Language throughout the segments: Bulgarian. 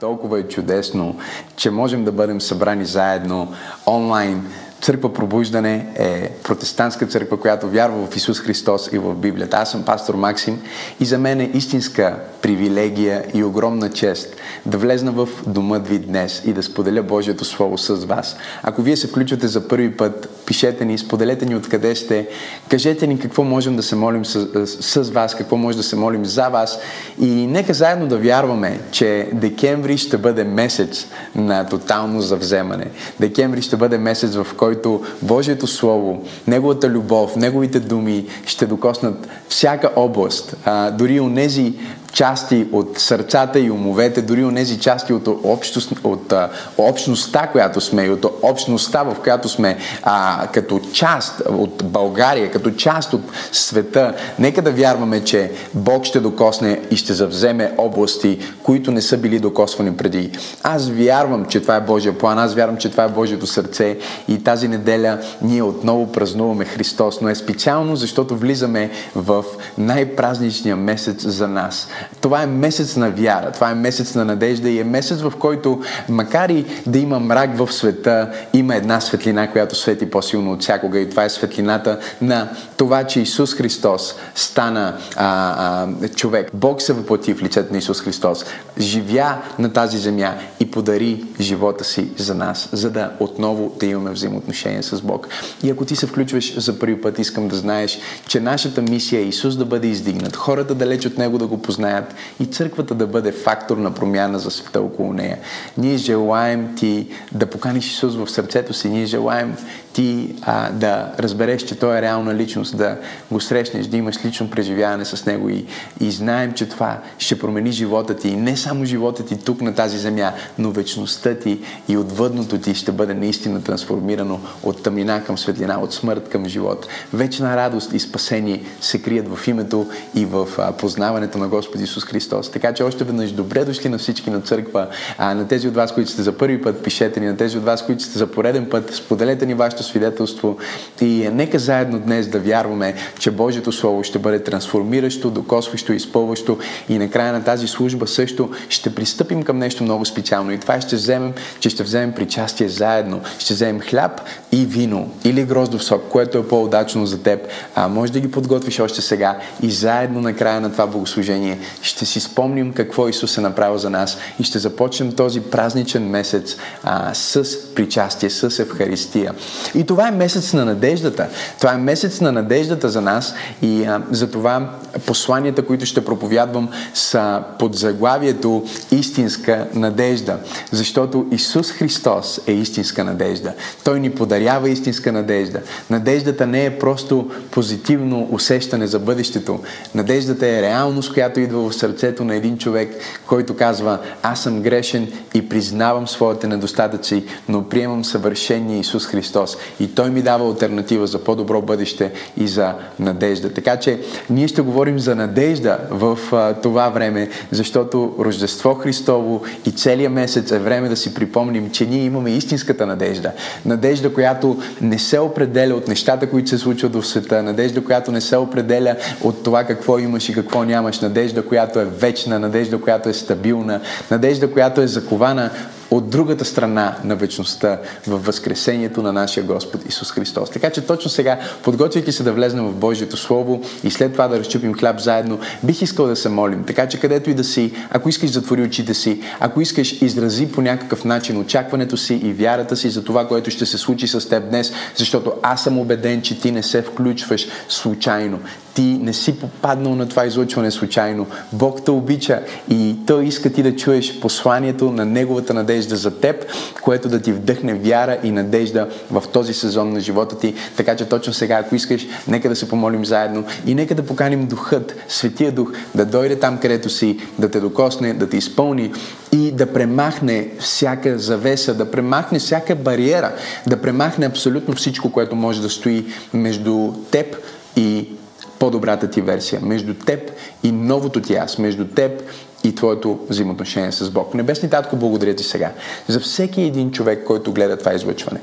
Толкова е чудесно, че можем да бъдем събрани заедно онлайн Църква Пробуждане е протестантска църква, която вярва в Исус Христос и в Библията. Аз съм пастор Максим и за мен е истинска привилегия и огромна чест да влезна в дома ви днес и да споделя Божието Слово с вас. Ако вие се включвате за първи път, пишете ни, споделете ни откъде сте, кажете ни какво можем да се молим с, с, вас, какво може да се молим за вас и нека заедно да вярваме, че декември ще бъде месец на тотално завземане. Декември ще бъде месец, в който Божието Слово, Неговата любов, Неговите думи ще докоснат всяка област, а, дори у нези части от сърцата и умовете, дори от тези части от, общност, от общността, която сме и от общността, в която сме а, като част от България, като част от света. Нека да вярваме, че Бог ще докосне и ще завземе области, които не са били докосвани преди. Аз вярвам, че това е Божия план, аз вярвам, че това е Божието сърце и тази неделя ние отново празнуваме Христос, но е специално, защото влизаме в най-празничния месец за нас. Това е месец на вяра, това е месец на надежда и е месец, в който, макар и да има мрак в света, има една светлина, която свети по-силно от всякога и това е светлината на това, че Исус Христос стана а, а, човек. Бог се въплати в лицето на Исус Христос, живя на тази земя и подари живота си за нас, за да отново да имаме взаимоотношения с Бог. И ако ти се включваш за първи път, искам да знаеш, че нашата мисия е Исус да бъде издигнат, хората далеч от Него да го познаят, знаят и църквата да бъде фактор на промяна за света около нея. Ние желаем ти да поканиш Исус в сърцето си, ние желаем ти а, да разбереш, че Той е реална личност, да го срещнеш, да имаш лично преживяване с Него и, и знаем, че това ще промени живота ти. И не само живота ти тук на тази земя, но вечността ти и отвъдното ти ще бъде наистина трансформирано от тъмнина към светлина, от смърт към живот. Вечна радост и спасение се крият в името и в а, познаването на Господ Исус Христос. Така че още веднъж добре дошли на всички на църква, а, на тези от вас, които сте за първи път, пишете ни, на тези от вас, които сте за пореден път, споделете ни вашето свидетелство и нека заедно днес да вярваме, че Божието Слово ще бъде трансформиращо, докосващо, изпълващо и накрая на тази служба също ще пристъпим към нещо много специално и това ще вземем, че ще вземем причастие заедно. Ще вземем хляб и вино или гроздов сок, което е по-удачно за теб. А, може да ги подготвиш още сега и заедно на края на това богослужение ще си спомним какво Исус е направил за нас и ще започнем този празничен месец а, с причастие, с Евхаристия. И това е месец на надеждата. Това е месец на надеждата за нас и а, за това посланията, които ще проповядвам са под заглавието Истинска надежда. Защото Исус Христос е истинска надежда. Той ни подарява истинска надежда. Надеждата не е просто позитивно усещане за бъдещето. Надеждата е реалност, която идва в сърцето на един човек, който казва аз съм грешен и признавам своите недостатъци, но приемам съвършения Исус Христос и Той ми дава альтернатива за по-добро бъдеще и за надежда. Така че ние ще говорим за надежда в а, това време, защото Рождество Христово и целият месец е време да си припомним, че ние имаме истинската надежда. Надежда, която не се определя от нещата, които се случват в света. Надежда, която не се определя от това какво имаш и какво нямаш. Надежда, която е вечна, надежда, която е стабилна, надежда, която е закована от другата страна на вечността в възкресението на нашия Господ Исус Христос. Така че точно сега, подготвяйки се да влезнем в Божието Слово и след това да разчупим хляб заедно, бих искал да се молим. Така че където и да си, ако искаш затвори очите си, ако искаш изрази по някакъв начин очакването си и вярата си за това, което ще се случи с теб днес, защото аз съм убеден, че ти не се включваш случайно ти не си попаднал на това излъчване случайно. Бог те обича и Той иска ти да чуеш посланието на Неговата надежда за теб, което да ти вдъхне вяра и надежда в този сезон на живота ти. Така че точно сега, ако искаш, нека да се помолим заедно и нека да поканим Духът, Светия Дух, да дойде там, където си, да те докосне, да те изпълни и да премахне всяка завеса, да премахне всяка бариера, да премахне абсолютно всичко, което може да стои между теб и по-добрата ти версия, между теб и новото ти аз, между теб и твоето взаимоотношение с Бог. Небесни Татко, благодаря ти сега за всеки един човек, който гледа това излъчване.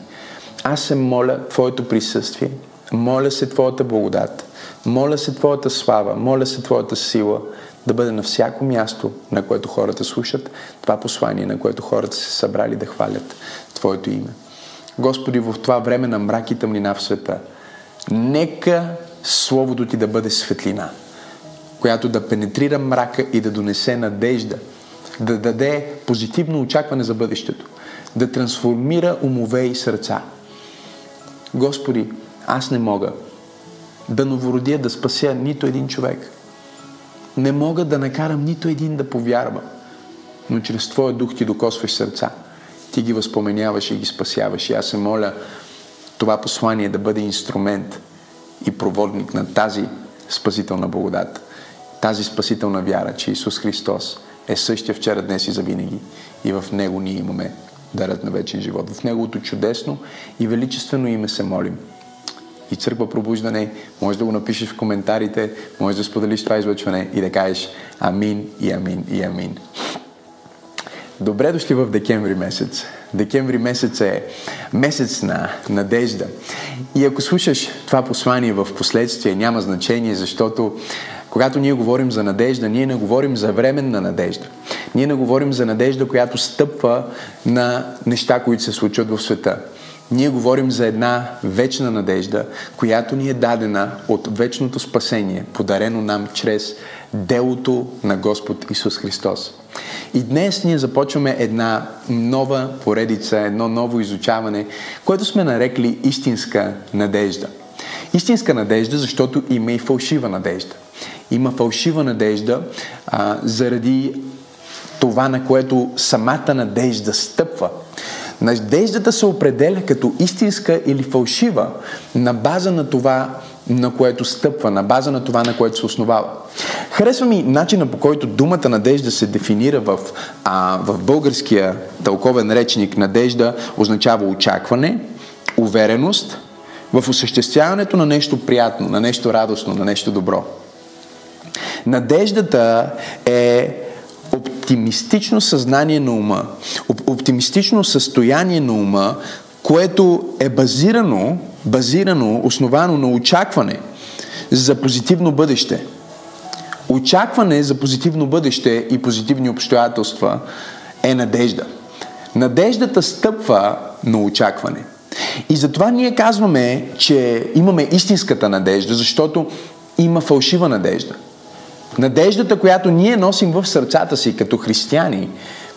Аз се моля Твоето присъствие, моля се Твоята благодат, моля се Твоята слава, моля се Твоята сила да бъде на всяко място, на което хората слушат това послание, на което хората се събрали да хвалят Твоето име. Господи, в това време на мрак и тъмнина в света, нека Словото Ти да бъде светлина, която да пенетрира мрака и да донесе надежда, да даде позитивно очакване за бъдещето, да трансформира умове и сърца. Господи, аз не мога да новородя, да спася нито един човек. Не мога да накарам нито един да повярва, но чрез Твоя дух Ти докосваш сърца. Ти ги възпоменяваш и ги спасяваш. И аз се моля това послание да бъде инструмент и проводник на тази спасителна благодат, тази спасителна вяра, че Исус Христос е същия вчера, днес и завинаги. И в Него ние имаме дарът на вечен живот. В Неговото чудесно и величествено име се молим. И църква пробуждане, може да го напишеш в коментарите, може да споделиш това излъчване и да кажеш амин и амин и амин. Добре дошли в декември месец. Декември месец е месец на надежда. И ако слушаш това послание в последствие, няма значение, защото когато ние говорим за надежда, ние не говорим за временна надежда. Ние не говорим за надежда, която стъпва на неща, които се случват в света. Ние говорим за една вечна надежда, която ни е дадена от вечното спасение, подарено нам чрез делото на Господ Исус Христос. И днес ние започваме една нова поредица, едно ново изучаване, което сме нарекли истинска надежда. Истинска надежда, защото има и фалшива надежда. Има фалшива надежда а, заради това, на което самата надежда стъпва. Надеждата се определя като истинска или фалшива на база на това, на което стъпва, на база на това, на което се основава. Харесва ми начина по който думата надежда се дефинира в, а, в българския тълковен речник. Надежда означава очакване, увереност в осъществяването на нещо приятно, на нещо радостно, на нещо добро. Надеждата е оптимистично съзнание на ума, оптимистично състояние на ума, което е базирано, базирано, основано на очакване за позитивно бъдеще. Очакване за позитивно бъдеще и позитивни обстоятелства е надежда. Надеждата стъпва на очакване. И затова ние казваме, че имаме истинската надежда, защото има фалшива надежда. Надеждата, която ние носим в сърцата си като християни,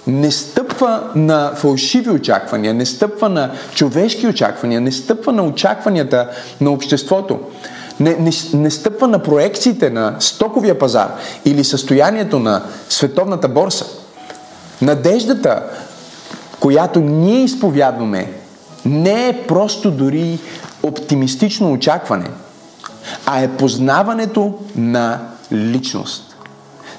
не стъпва на фалшиви очаквания, не стъпва на човешки очаквания, не стъпва на очакванията на обществото, не, не, не стъпва на проекциите на стоковия пазар или състоянието на световната борса. Надеждата, която ние изповядваме, не е просто дори оптимистично очакване, а е познаването на личност.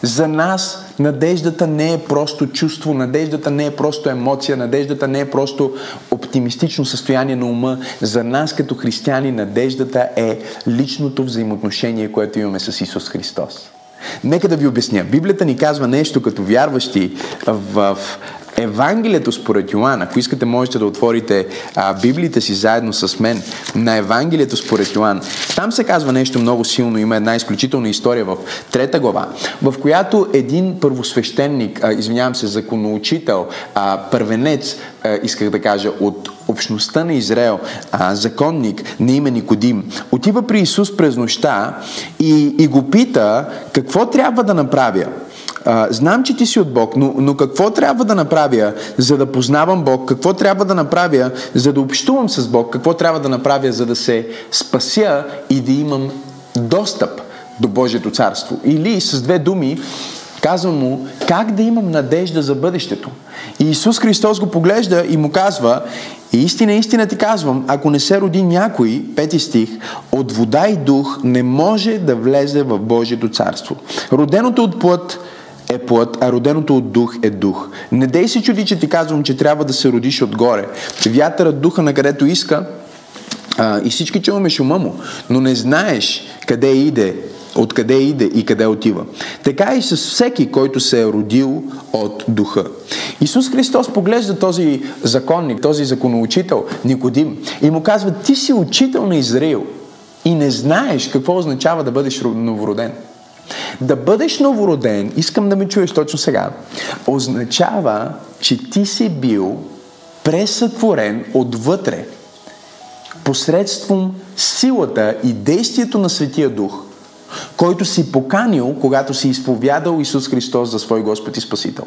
За нас надеждата не е просто чувство, надеждата не е просто емоция, надеждата не е просто оптимистично състояние на ума. За нас като християни надеждата е личното взаимоотношение, което имаме с Исус Христос. Нека да ви обясня. Библията ни казва нещо като вярващи в Евангелието според Йоан, ако искате можете да отворите а, Библиите си заедно с мен на Евангелието според Йоан. Там се казва нещо много силно, има една изключителна история в трета глава, в която един първосвещеник, а, извинявам се, законоучител, а, първенец, а, исках да кажа, от общността на Израел, а, законник на име Никодим, отива при Исус през нощта и, и го пита какво трябва да направя а, знам, че ти си от Бог, но, но какво трябва да направя, за да познавам Бог? Какво трябва да направя, за да общувам с Бог? Какво трябва да направя, за да се спася и да имам достъп до Божието царство? Или с две думи, казвам му как да имам надежда за бъдещето. И Исус Христос го поглежда и му казва, и истина, истина ти казвам, ако не се роди някой, пети стих, от вода и дух не може да влезе в Божието царство. Роденото от плът е плът, а роденото от дух е дух. Не дей се чуди, че ти казвам, че трябва да се родиш отгоре. Вятърът духа на където иска а, и всички чуваме шума му, но не знаеш къде иде, откъде иде и къде отива. Така и с всеки, който се е родил от духа. Исус Христос поглежда този законник, този законоучител, Никодим, и му казва, ти си учител на Израил и не знаеш какво означава да бъдеш новороден. Да бъдеш новороден, искам да ме чуеш точно сега, означава, че ти си бил пресътворен отвътре, посредством силата и действието на Светия Дух, който си поканил, когато си изповядал Исус Христос за свой Господ и Спасител.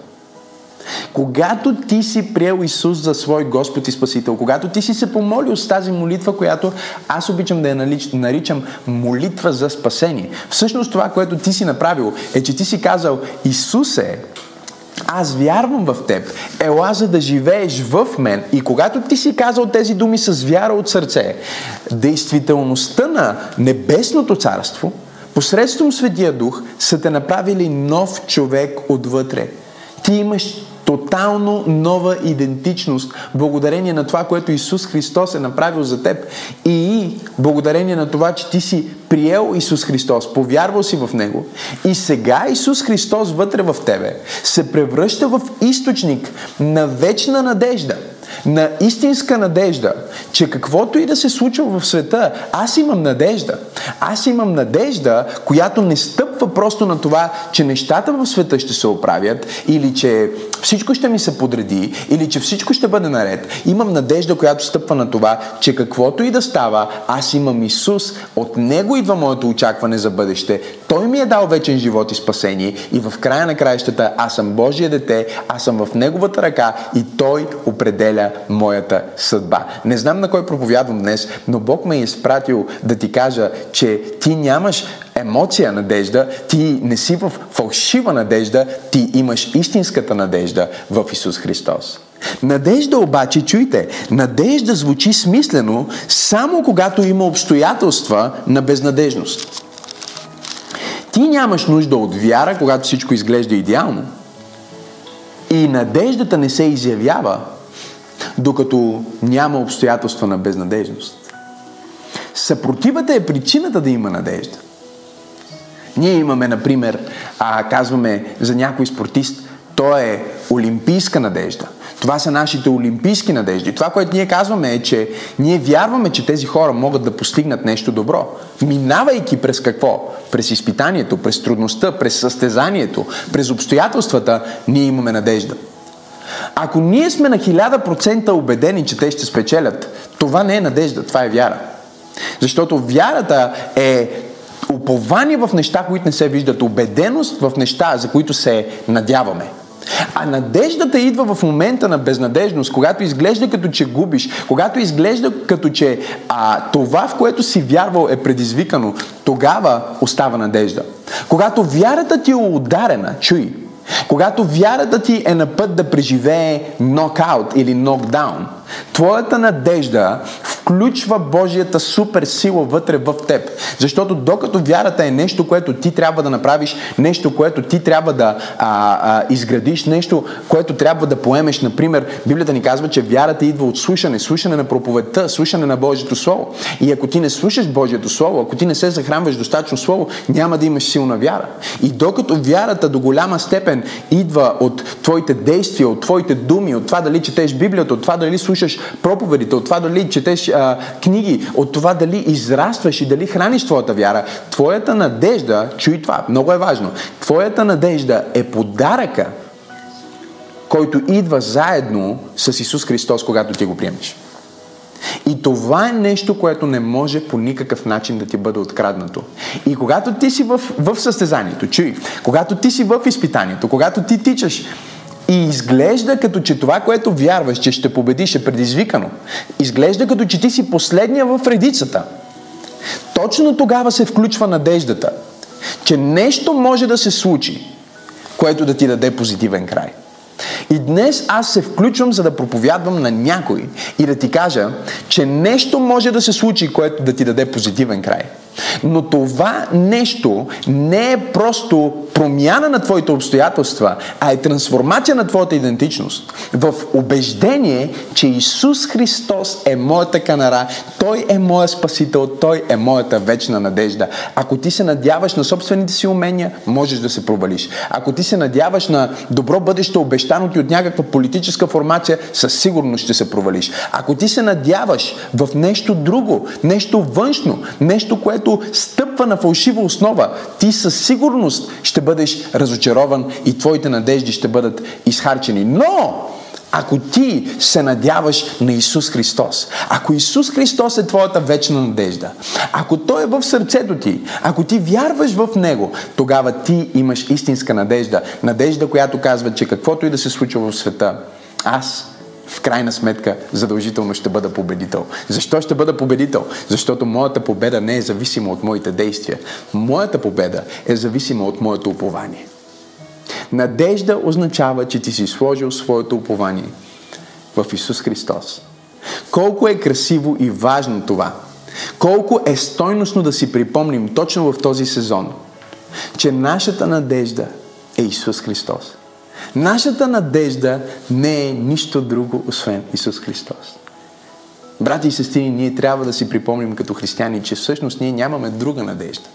Когато ти си приел Исус за свой Господ и Спасител, когато ти си се помолил с тази молитва, която аз обичам да я наричам молитва за спасение. Всъщност това, което ти си направил, е, че ти си казал Исусе, аз вярвам в теб. Ела за да живееш в мен. И когато ти си казал тези думи с вяра от сърце, действителността на небесното царство, посредством Светия Дух, са те направили нов човек отвътре. Ти имаш тотално нова идентичност, благодарение на това, което Исус Христос е направил за теб и благодарение на това, че ти си приел Исус Христос, повярвал си в Него и сега Исус Христос вътре в тебе се превръща в източник на вечна надежда – на истинска надежда, че каквото и да се случва в света, аз имам надежда. Аз имам надежда, която не стъпва просто на това, че нещата в света ще се оправят или че всичко ще ми се подреди или че всичко ще бъде наред. Имам надежда, която стъпва на това, че каквото и да става, аз имам Исус, от Него идва моето очакване за бъдеще. Той ми е дал вечен живот и спасение и в края на краищата аз съм Божие дете, аз съм в Неговата ръка и Той определя моята съдба. Не знам на кой проповядвам днес, но Бог ме е изпратил да ти кажа, че ти нямаш емоция надежда, ти не си в фалшива надежда, ти имаш истинската надежда в Исус Христос. Надежда обаче, чуйте, надежда звучи смислено само когато има обстоятелства на безнадежност. Ти нямаш нужда от вяра, когато всичко изглежда идеално. И надеждата не се изявява, докато няма обстоятелства на безнадежност. Съпротивата е причината да има надежда. Ние имаме, например, а, казваме за някой спортист, той е олимпийска надежда. Това са нашите олимпийски надежди. Това, което ние казваме е, че ние вярваме, че тези хора могат да постигнат нещо добро. Минавайки през какво? През изпитанието, през трудността, през състезанието, през обстоятелствата, ние имаме надежда. Ако ние сме на 1000% убедени, че те ще спечелят, това не е надежда, това е вяра. Защото вярата е упование в неща, които не се виждат, убеденост в неща, за които се надяваме. А надеждата идва в момента на безнадежност, когато изглежда като че губиш, когато изглежда като че а, това, в което си вярвал е предизвикано, тогава остава надежда. Когато вярата ти е ударена, чуй, когато вярата ти е на път да преживее нокаут или нокдаун, твоята надежда включва Божията супер сила вътре в теб. Защото докато вярата е нещо, което ти трябва да направиш, нещо, което ти трябва да а, а, изградиш, нещо, което трябва да поемеш. Например, Библията ни казва, че вярата идва от слушане, слушане на проповедта, слушане на Божието Слово. И ако ти не слушаш Божието Слово, ако ти не се захранваш достатъчно Слово, няма да имаш силна вяра. И докато вярата до голяма степен идва от твоите действия, от твоите думи, от това дали четеш Библията, от това дали слушаш проповедите, от това дали четеш а, книги, от това дали израстваш и дали храниш твоята вяра, твоята надежда, чуй това, много е важно, твоята надежда е подаръка, който идва заедно с Исус Христос, когато ти го приемеш. И това е нещо, което не може по никакъв начин да ти бъде откраднато. И когато ти си в, в състезанието, чуй, когато ти си в изпитанието, когато ти тичаш и изглежда като че това, което вярваш, че ще победиш е предизвикано. Изглежда като че ти си последния в редицата. Точно тогава се включва надеждата, че нещо може да се случи, което да ти даде позитивен край. И днес аз се включвам, за да проповядвам на някой и да ти кажа, че нещо може да се случи, което да ти даде позитивен край. Но това нещо не е просто промяна на твоите обстоятелства, а е трансформация на твоята идентичност. В убеждение, че Исус Христос е моята канара, Той е моя спасител, Той е моята вечна надежда. Ако ти се надяваш на собствените си умения, можеш да се провалиш. Ако ти се надяваш на добро бъдеще, обещано ти от някаква политическа формация, със сигурност ще се провалиш. Ако ти се надяваш в нещо друго, нещо външно, нещо, което стъпва на фалшива основа, ти със сигурност ще бъдеш разочарован и твоите надежди ще бъдат изхарчени. Но, ако ти се надяваш на Исус Христос, ако Исус Христос е твоята вечна надежда, ако Той е в сърцето ти, ако ти вярваш в Него, тогава ти имаш истинска надежда. Надежда, която казва, че каквото и да се случва в света, аз в крайна сметка задължително ще бъда победител. Защо ще бъда победител? Защото моята победа не е зависима от моите действия. Моята победа е зависима от моето упование. Надежда означава, че ти си сложил своето упование в Исус Христос. Колко е красиво и важно това. Колко е стойностно да си припомним точно в този сезон, че нашата надежда е Исус Христос. Нашата надежда не е нищо друго, освен Исус Христос. Брати и сестри, ние трябва да си припомним като християни, че всъщност ние нямаме друга надежда.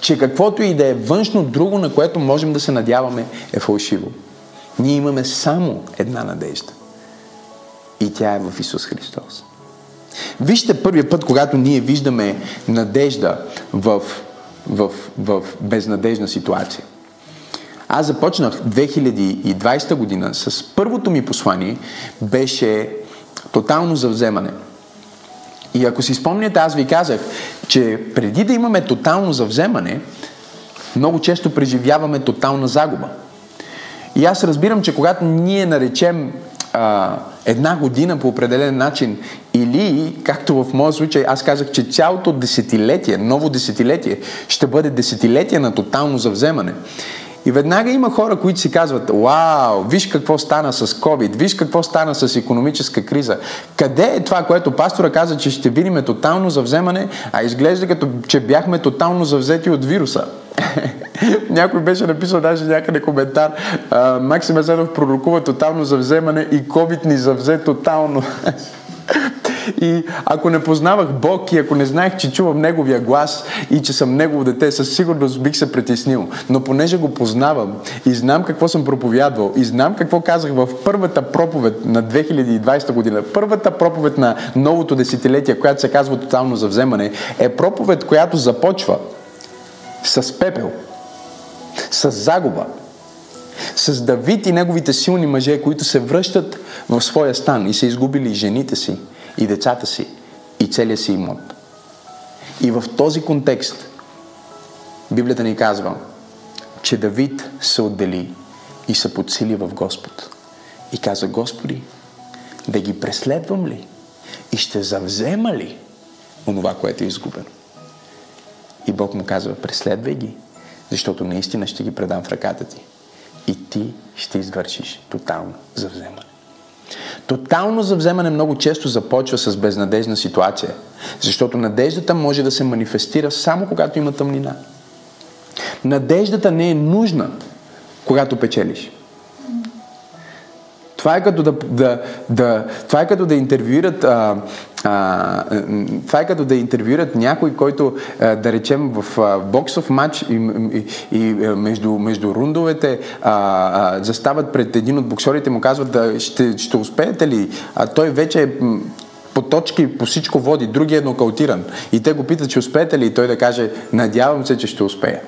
Че каквото и да е външно друго, на което можем да се надяваме, е фалшиво. Ние имаме само една надежда. И тя е в Исус Христос. Вижте първият път, когато ние виждаме надежда в, в, в безнадежна ситуация. Аз започнах 2020 година с първото ми послание беше тотално завземане. И ако си спомняте, аз ви казах, че преди да имаме тотално завземане, много често преживяваме тотална загуба. И аз разбирам, че когато ние наречем а, една година по определен начин или, както в моя случай, аз казах, че цялото десетилетие, ново десетилетие, ще бъде десетилетие на тотално завземане. И веднага има хора, които си казват, вау, виж какво стана с COVID, виж какво стана с економическа криза. Къде е това, което пастора каза, че ще видим тотално завземане, а изглежда като, че бяхме тотално завзети от вируса. Някой беше написал даже някъде коментар, Максим Азенов пророкува тотално завземане и COVID ни завзе тотално. И ако не познавах Бог и ако не знаех, че чувам Неговия глас и че съм Негово дете, със сигурност бих се притеснил. Но понеже го познавам и знам какво съм проповядвал и знам какво казах в първата проповед на 2020 година, първата проповед на новото десетилетие, която се казва тотално за вземане, е проповед, която започва с пепел, с загуба, с Давид и неговите силни мъже, които се връщат в своя стан и са изгубили жените си, и децата си, и целия си имот. И в този контекст Библията ни казва, че Давид се отдели и се подсили в Господ. И каза, Господи, да ги преследвам ли? И ще завзема ли онова, което е изгубено? И Бог му казва, преследвай ги, защото наистина ще ги предам в ръката ти. И ти ще извършиш тотално завземане. Тотално завземане много често започва с безнадежна ситуация, защото надеждата може да се манифестира само когато има тъмнина. Надеждата не е нужна, когато печелиш. Това е като да, да, да, това е като да интервюират а, а, това е като да интервюират някой, който а, да речем в а, боксов матч и, и, и между, между рундовете а, а, застават пред един от боксерите му казват да ще, ще успеете ли? А той вече е по точки, по всичко води, другия е нокаутиран. И те го питат, че успеете ли? И той да каже, надявам се, че ще успея.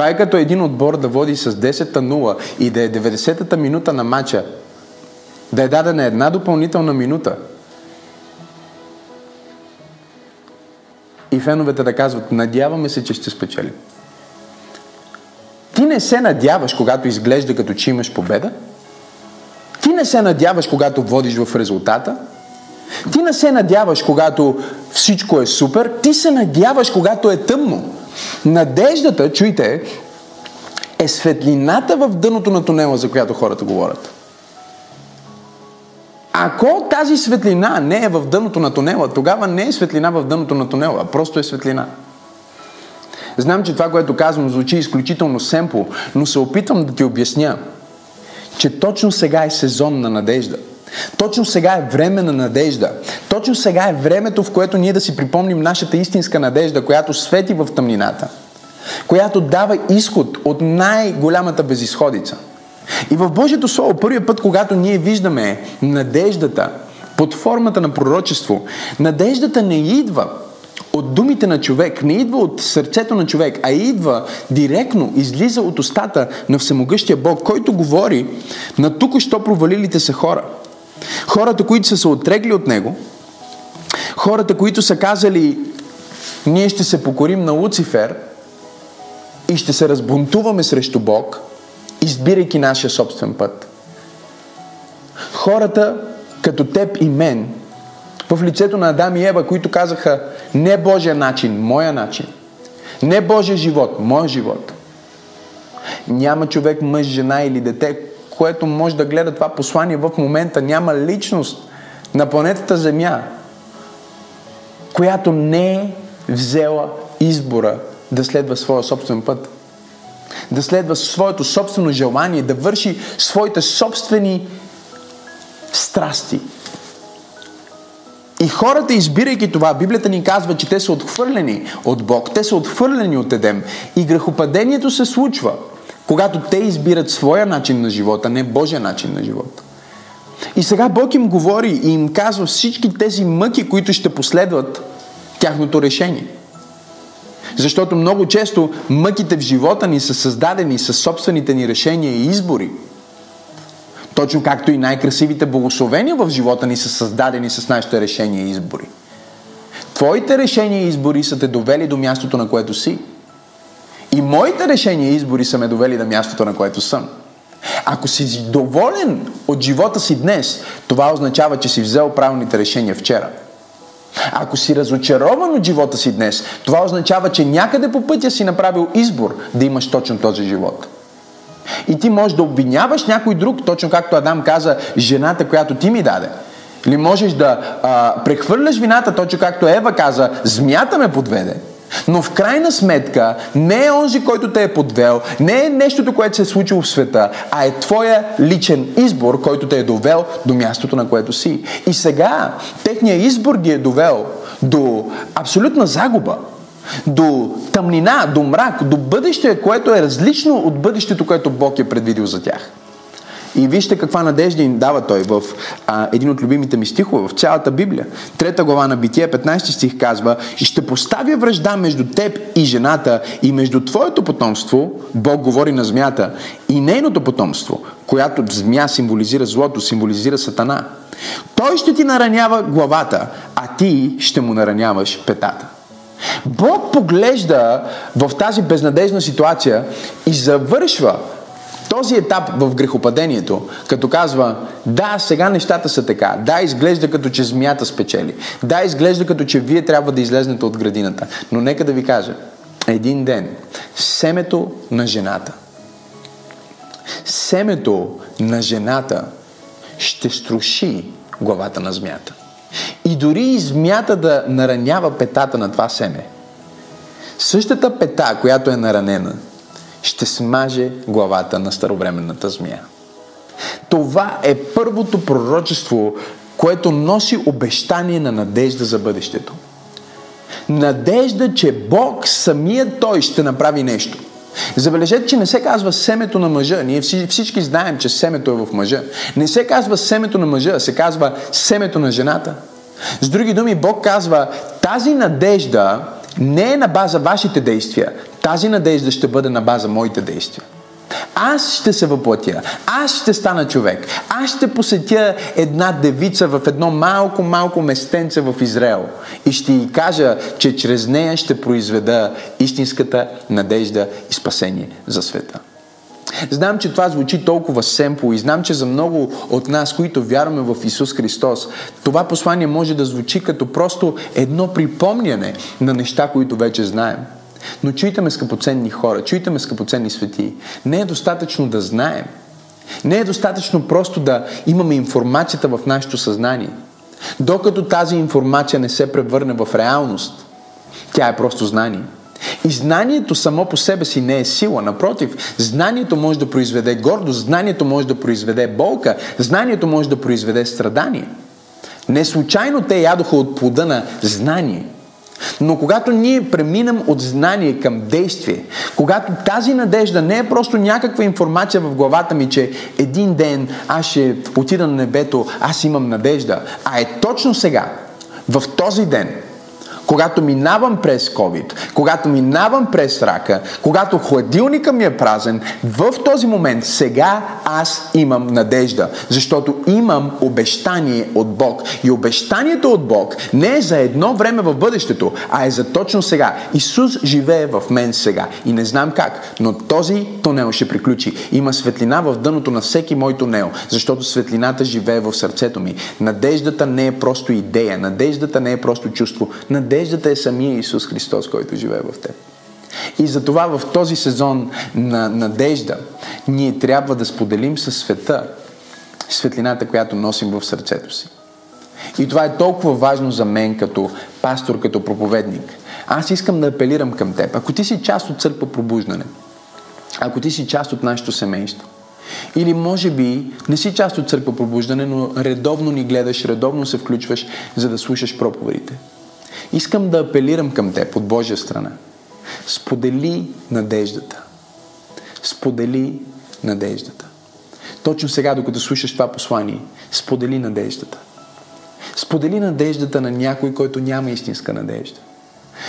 Това е като един отбор да води с 10 на 0 и да е 90-та минута на матча, да е дадена една допълнителна минута. И феновете да казват, надяваме се, че ще спечелим. Ти не се надяваш, когато изглежда като че имаш победа. Ти не се надяваш, когато водиш в резултата. Ти не се надяваш, когато всичко е супер. Ти се надяваш, когато е тъмно. Надеждата, чуйте, е светлината в дъното на тунела, за която хората говорят. Ако тази светлина не е в дъното на тунела, тогава не е светлина в дъното на тунела, а просто е светлина. Знам, че това, което казвам, звучи изключително семпо, но се опитвам да ти обясня, че точно сега е сезон на надежда. Точно сега е време на надежда. Точно сега е времето, в което ние да си припомним нашата истинска надежда, която свети в тъмнината, която дава изход от най-голямата безисходица. И в Божието Слово, първият път, когато ние виждаме надеждата под формата на пророчество, надеждата не идва от думите на човек, не идва от сърцето на човек, а идва директно, излиза от устата на всемогъщия Бог, който говори на тук що провалилите се хора. Хората, които са се отрегли от Него, хората, които са казали ние ще се покорим на Луцифер и ще се разбунтуваме срещу Бог, избирайки нашия собствен път. Хората, като теб и мен, в лицето на Адам и Ева, които казаха не Божия начин, моя начин. Не Божия живот, моя живот. Няма човек, мъж, жена или дете, което може да гледа това послание в момента. Няма личност на планетата Земя, която не е взела избора да следва своя собствен път. Да следва своето собствено желание, да върши своите собствени страсти. И хората, избирайки това, Библията ни казва, че те са отхвърлени от Бог, те са отхвърлени от Едем. И грехопадението се случва, когато те избират своя начин на живота, не Божия начин на живота. И сега Бог им говори и им казва всички тези мъки, които ще последват тяхното решение. Защото много често мъките в живота ни са създадени с собствените ни решения и избори – точно както и най-красивите благословения в живота ни са създадени с нашите решения и избори. Твоите решения и избори са те довели до мястото, на което си. И моите решения и избори са ме довели до мястото, на което съм. Ако си доволен от живота си днес, това означава, че си взел правилните решения вчера. Ако си разочарован от живота си днес, това означава, че някъде по пътя си направил избор да имаш точно този живот. И ти можеш да обвиняваш някой друг, точно както Адам каза, жената, която ти ми даде. Или можеш да а, прехвърляш вината, точно както Ева каза, змията ме подведе. Но в крайна сметка не е онзи, който те е подвел, не е нещото, което се е случило в света, а е твоя личен избор, който те е довел до мястото, на което си. И сега техният избор ги е довел до абсолютна загуба до тъмнина, до мрак, до бъдеще, което е различно от бъдещето, което Бог е предвидил за тях. И вижте каква надежда им дава той в а, един от любимите ми стихове в цялата Библия. Трета глава на Битие, 15 стих казва И ще поставя връжда между теб и жената и между твоето потомство, Бог говори на змията, и нейното потомство, която змия символизира злото, символизира сатана. Той ще ти наранява главата, а ти ще му нараняваш петата. Бог поглежда в тази безнадежна ситуация и завършва този етап в грехопадението, като казва, да, сега нещата са така, да, изглежда като че змията спечели, да, изглежда като че вие трябва да излезнете от градината, но нека да ви кажа, един ден, семето на жената, семето на жената ще струши главата на змията. И дори и змията да наранява петата на това семе, същата пета, която е наранена, ще смаже главата на старовременната змия. Това е първото пророчество, което носи обещание на надежда за бъдещето. Надежда, че Бог самият Той ще направи нещо. Забележете, че не се казва семето на мъжа. Ние всички знаем, че семето е в мъжа. Не се казва семето на мъжа, се казва семето на жената. С други думи, Бог казва, тази надежда не е на база вашите действия. Тази надежда ще бъде на база моите действия. Аз ще се въплатя. Аз ще стана човек. Аз ще посетя една девица в едно малко-малко местенце в Израел. И ще й кажа, че чрез нея ще произведа истинската надежда и спасение за света. Знам, че това звучи толкова семпо и знам, че за много от нас, които вярваме в Исус Христос, това послание може да звучи като просто едно припомняне на неща, които вече знаем. Но чуйте ме, скъпоценни хора, чуйте ме, скъпоценни свети. Не е достатъчно да знаем. Не е достатъчно просто да имаме информацията в нашето съзнание. Докато тази информация не се превърне в реалност, тя е просто знание. И знанието само по себе си не е сила. Напротив, знанието може да произведе гордост, знанието може да произведе болка, знанието може да произведе страдание. Не случайно те ядоха от плода на знание. Но когато ние преминем от знание към действие, когато тази надежда не е просто някаква информация в главата ми, че един ден аз ще отида на небето, аз имам надежда, а е точно сега, в този ден, когато минавам през COVID, когато минавам през рака, когато хладилника ми е празен, в този момент сега аз имам надежда, защото имам обещание от Бог. И обещанието от Бог не е за едно време в бъдещето, а е за точно сега. Исус живее в мен сега и не знам как, но този тунел ще приключи. Има светлина в дъното на всеки мой тунел, защото светлината живее в сърцето ми. Надеждата не е просто идея, надеждата не е просто чувство, надеждата е самия Исус Христос, който живее в теб. И затова в този сезон на надежда ние трябва да споделим със света светлината, която носим в сърцето си. И това е толкова важно за мен като пастор, като проповедник. Аз искам да апелирам към теб. Ако ти си част от църква пробуждане, ако ти си част от нашето семейство, или може би не си част от църква пробуждане, но редовно ни гледаш, редовно се включваш, за да слушаш проповедите. Искам да апелирам към теб от Божия страна. Сподели надеждата. Сподели надеждата. Точно сега, докато слушаш това послание, сподели надеждата. Сподели надеждата на някой, който няма истинска надежда.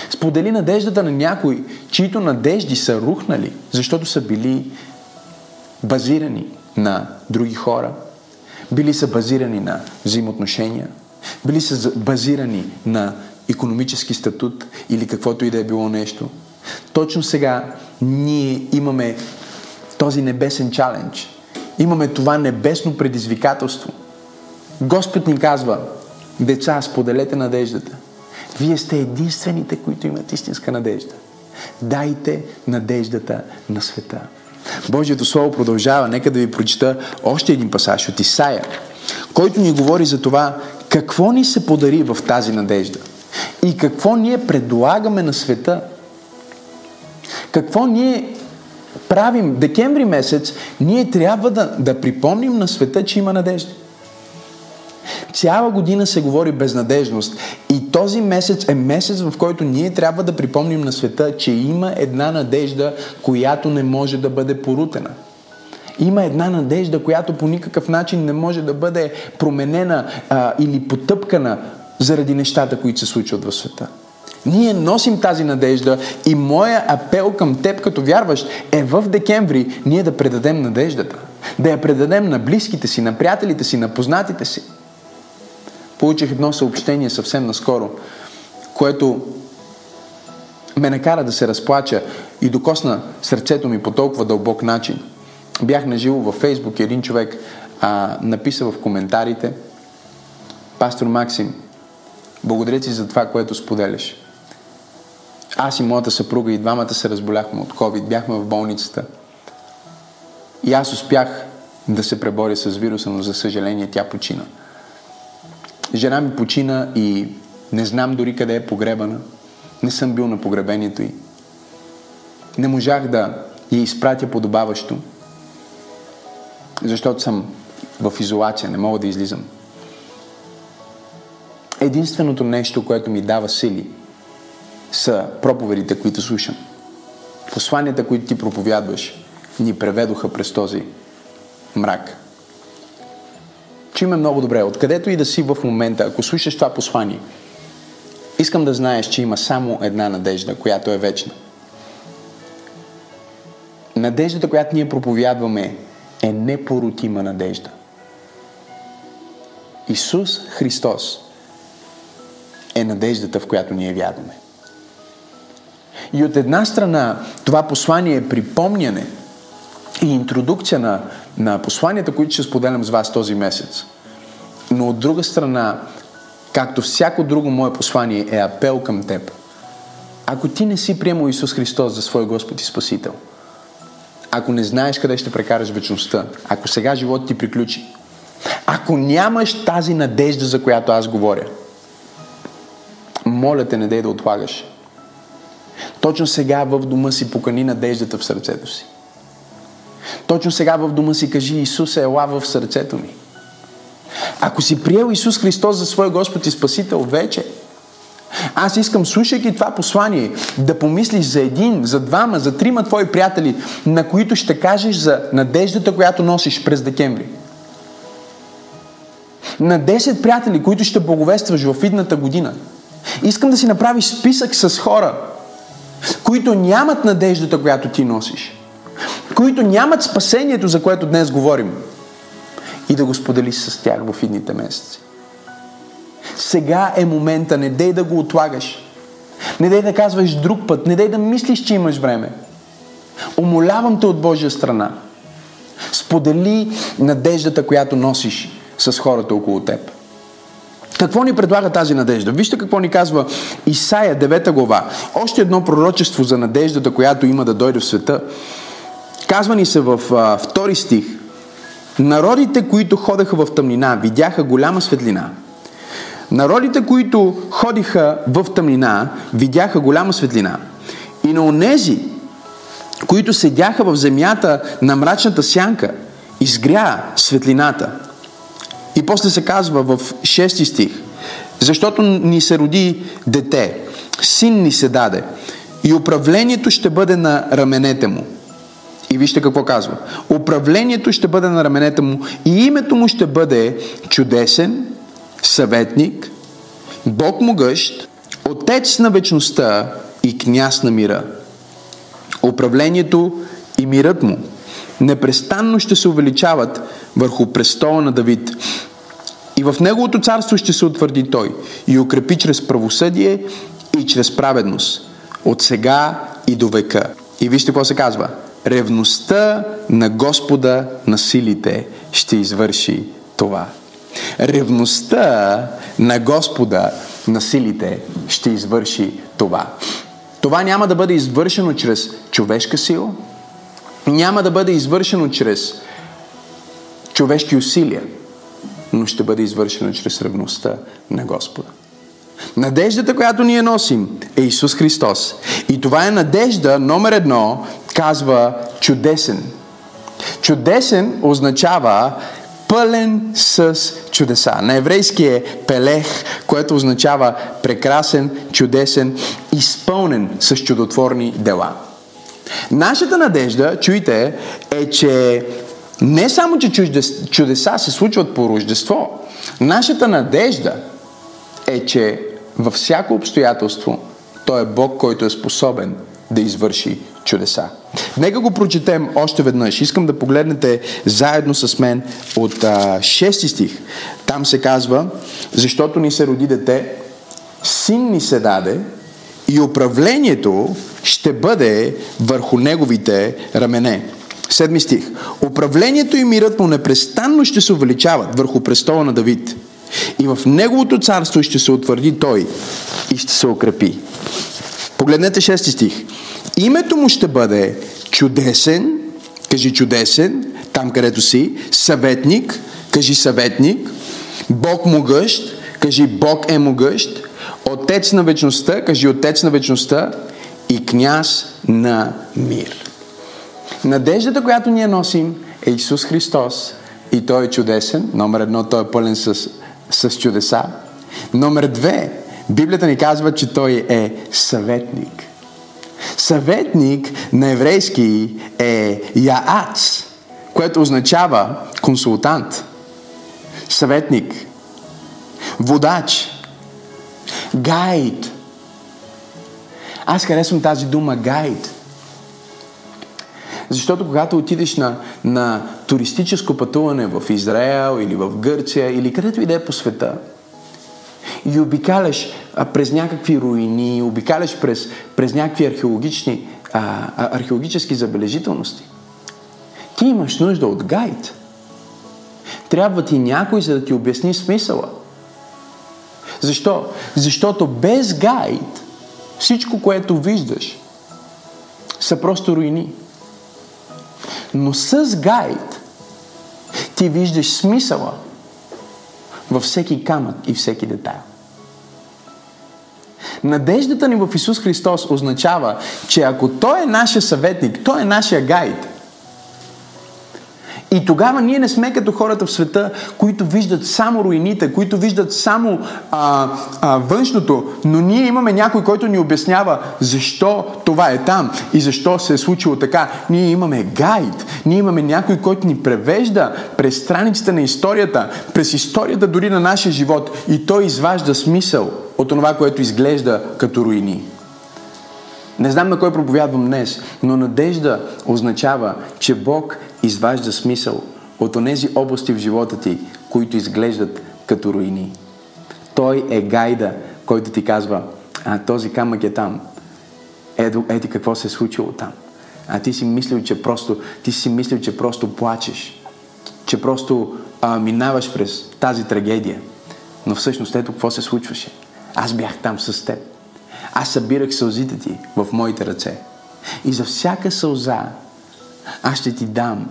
Сподели надеждата на някой, чието надежди са рухнали, защото са били базирани на други хора, били са базирани на взаимоотношения, били са базирани на економически статут или каквото и да е било нещо. Точно сега ние имаме този небесен чалендж. Имаме това небесно предизвикателство. Господ ни казва, деца, споделете надеждата. Вие сте единствените, които имат истинска надежда. Дайте надеждата на света. Божието Слово продължава. Нека да ви прочита още един пасаж от Исаия, който ни говори за това какво ни се подари в тази надежда и какво ние предлагаме на света. Какво ние правим декември месец, ние трябва да, да припомним на света, че има надежда. Цяла година се говори безнадежност и този месец е месец, в който ние трябва да припомним на света, че има една надежда, която не може да бъде порутена. Има една надежда, която по никакъв начин не може да бъде променена а, или потъпкана заради нещата, които се случват в света. Ние носим тази надежда и моя апел към теб като вярващ е в декември ние да предадем надеждата. Да я предадем на близките си, на приятелите си, на познатите си. Получих едно съобщение съвсем наскоро, което ме накара да се разплача и докосна сърцето ми по толкова дълбок начин. Бях наживо във Фейсбук и един човек а, написа в коментарите Пастор Максим, благодаря ти за това, което споделяш. Аз и моята съпруга и двамата се разболяхме от COVID, бяхме в болницата. И аз успях да се преборя с вируса, но за съжаление тя почина. Жена ми почина и не знам дори къде е погребана. Не съм бил на погребението й. Не можах да я изпратя подобаващо, защото съм в изолация, не мога да излизам. Единственото нещо, което ми дава сили, са проповедите, които слушам. Посланията, които ти проповядваш, ни преведоха през този мрак. Чуй много добре, откъдето и да си в момента, ако слушаш това послание, искам да знаеш, че има само една надежда, която е вечна. Надеждата, която ние проповядваме, е непорутима надежда. Исус Христос е надеждата, в която ние вярваме. И от една страна това послание е припомняне и интродукция на, на посланията, които ще споделям с вас този месец. Но от друга страна, както всяко друго мое послание е апел към теб. Ако ти не си приемал Исус Христос за свой Господ и Спасител, ако не знаеш къде ще прекараш вечността, ако сега живот ти приключи, ако нямаш тази надежда, за която аз говоря, моля те, не дай да отлагаш. Точно сега в дома си покани надеждата в сърцето си. Точно сега в дома си кажи Исус е ела в сърцето ми. Ако си приел Исус Христос за свой Господ и Спасител вече, аз искам, слушайки това послание, да помислиш за един, за двама, за трима твои приятели, на които ще кажеш за надеждата, която носиш през декември. На 10 приятели, които ще благовестваш в идната година. Искам да си направиш списък с хора, които нямат надеждата, която ти носиш. Които нямат спасението, за което днес говорим. И да го споделиш с тях в идните месеци. Сега е момента, не дей да го отлагаш. Не дей да казваш друг път, не дей да мислиш, че имаш време. Умолявам те от Божия страна. Сподели надеждата, която носиш с хората около теб. Какво ни предлага тази надежда? Вижте какво ни казва Исаия 9 глава. Още едно пророчество за надеждата, която има да дойде в света. Казва ни се във а, втори стих. Народите, които ходеха в тъмнина, видяха голяма светлина. Народите, които ходиха в тъмнина, видяха голяма светлина. И на онези, които седяха в земята на мрачната сянка, изгря светлината. И после се казва в 6 стих, защото ни се роди дете, син ни се даде и управлението ще бъде на раменете му. И вижте какво казва. Управлението ще бъде на раменете му и името му ще бъде чудесен, съветник, Бог могъщ, Отец на вечността и княз на мира. Управлението и мирът му непрестанно ще се увеличават върху престола на Давид. И в неговото царство ще се утвърди той и укрепи чрез правосъдие и чрез праведност от сега и до века. И вижте какво се казва. Ревността на Господа на силите ще извърши това. Ревността на Господа на силите ще извърши това. Това няма да бъде извършено чрез човешка сила, няма да бъде извършено чрез човешки усилия, но ще бъде извършено чрез ревността на Господа. Надеждата, която ние носим, е Исус Христос. И това е надежда номер едно, казва чудесен. Чудесен означава пълен с чудеса. На еврейски е пелех, което означава прекрасен, чудесен, изпълнен с чудотворни дела. Нашата надежда, чуйте, е, че не само, че чудеса се случват по рождество, нашата надежда е, че във всяко обстоятелство Той е Бог, който е способен да извърши чудеса. Нека го прочетем още веднъж. Искам да погледнете заедно с мен от а, 6 стих. Там се казва, защото ни се роди дете, син ни се даде и управлението ще бъде върху неговите рамене. Седми стих. Управлението и мирът му непрестанно ще се увеличават върху престола на Давид. И в неговото царство ще се утвърди той и ще се укрепи. Погледнете 6 стих. Името му ще бъде чудесен, кажи чудесен, там където си, съветник, кажи съветник, Бог могъщ, кажи Бог е могъщ, Отец на вечността, кажи Отец на вечността и княз на мир. Надеждата, която ние носим е Исус Христос и Той е чудесен. Номер едно, Той е пълен с, с чудеса. Номер две, Библията ни казва, че Той е съветник. Съветник на еврейски е яац, което означава консултант, съветник, водач, гайд. Аз харесвам тази дума гайд. Защото когато отидеш на, на туристическо пътуване в Израел или в Гърция или където и да е по света, и обикаляш а, през някакви руини, обикаляш през, през някакви археологични, а, археологически забележителности. Ти имаш нужда от гайд. Трябва ти някой, за да ти обясни смисъла. Защо? Защото без гайд всичко, което виждаш, са просто руини. Но с гайд ти виждаш смисъла във всеки камък и всеки детайл. Надеждата ни в Исус Христос означава, че ако Той е нашия съветник, Той е нашия гайд, и тогава ние не сме като хората в света, които виждат само руините, които виждат само а, а, външното, но ние имаме някой, който ни обяснява защо това е там и защо се е случило така. Ние имаме гайд, ние имаме някой, който ни превежда през страниците на историята, през историята дори на нашия живот и той изважда смисъл от това, което изглежда като руини. Не знам на кой проповядвам днес, но надежда означава, че Бог изважда смисъл от онези области в живота ти, които изглеждат като руини. Той е гайда, който ти казва, а този камък е там. Ето, ети какво се е случило там. А ти си мислил, че просто, ти си мислил, че просто плачеш. Че просто а, минаваш през тази трагедия. Но всъщност ето какво се случваше. Аз бях там с теб. Аз събирах сълзите ти в моите ръце. И за всяка сълза аз ще ти дам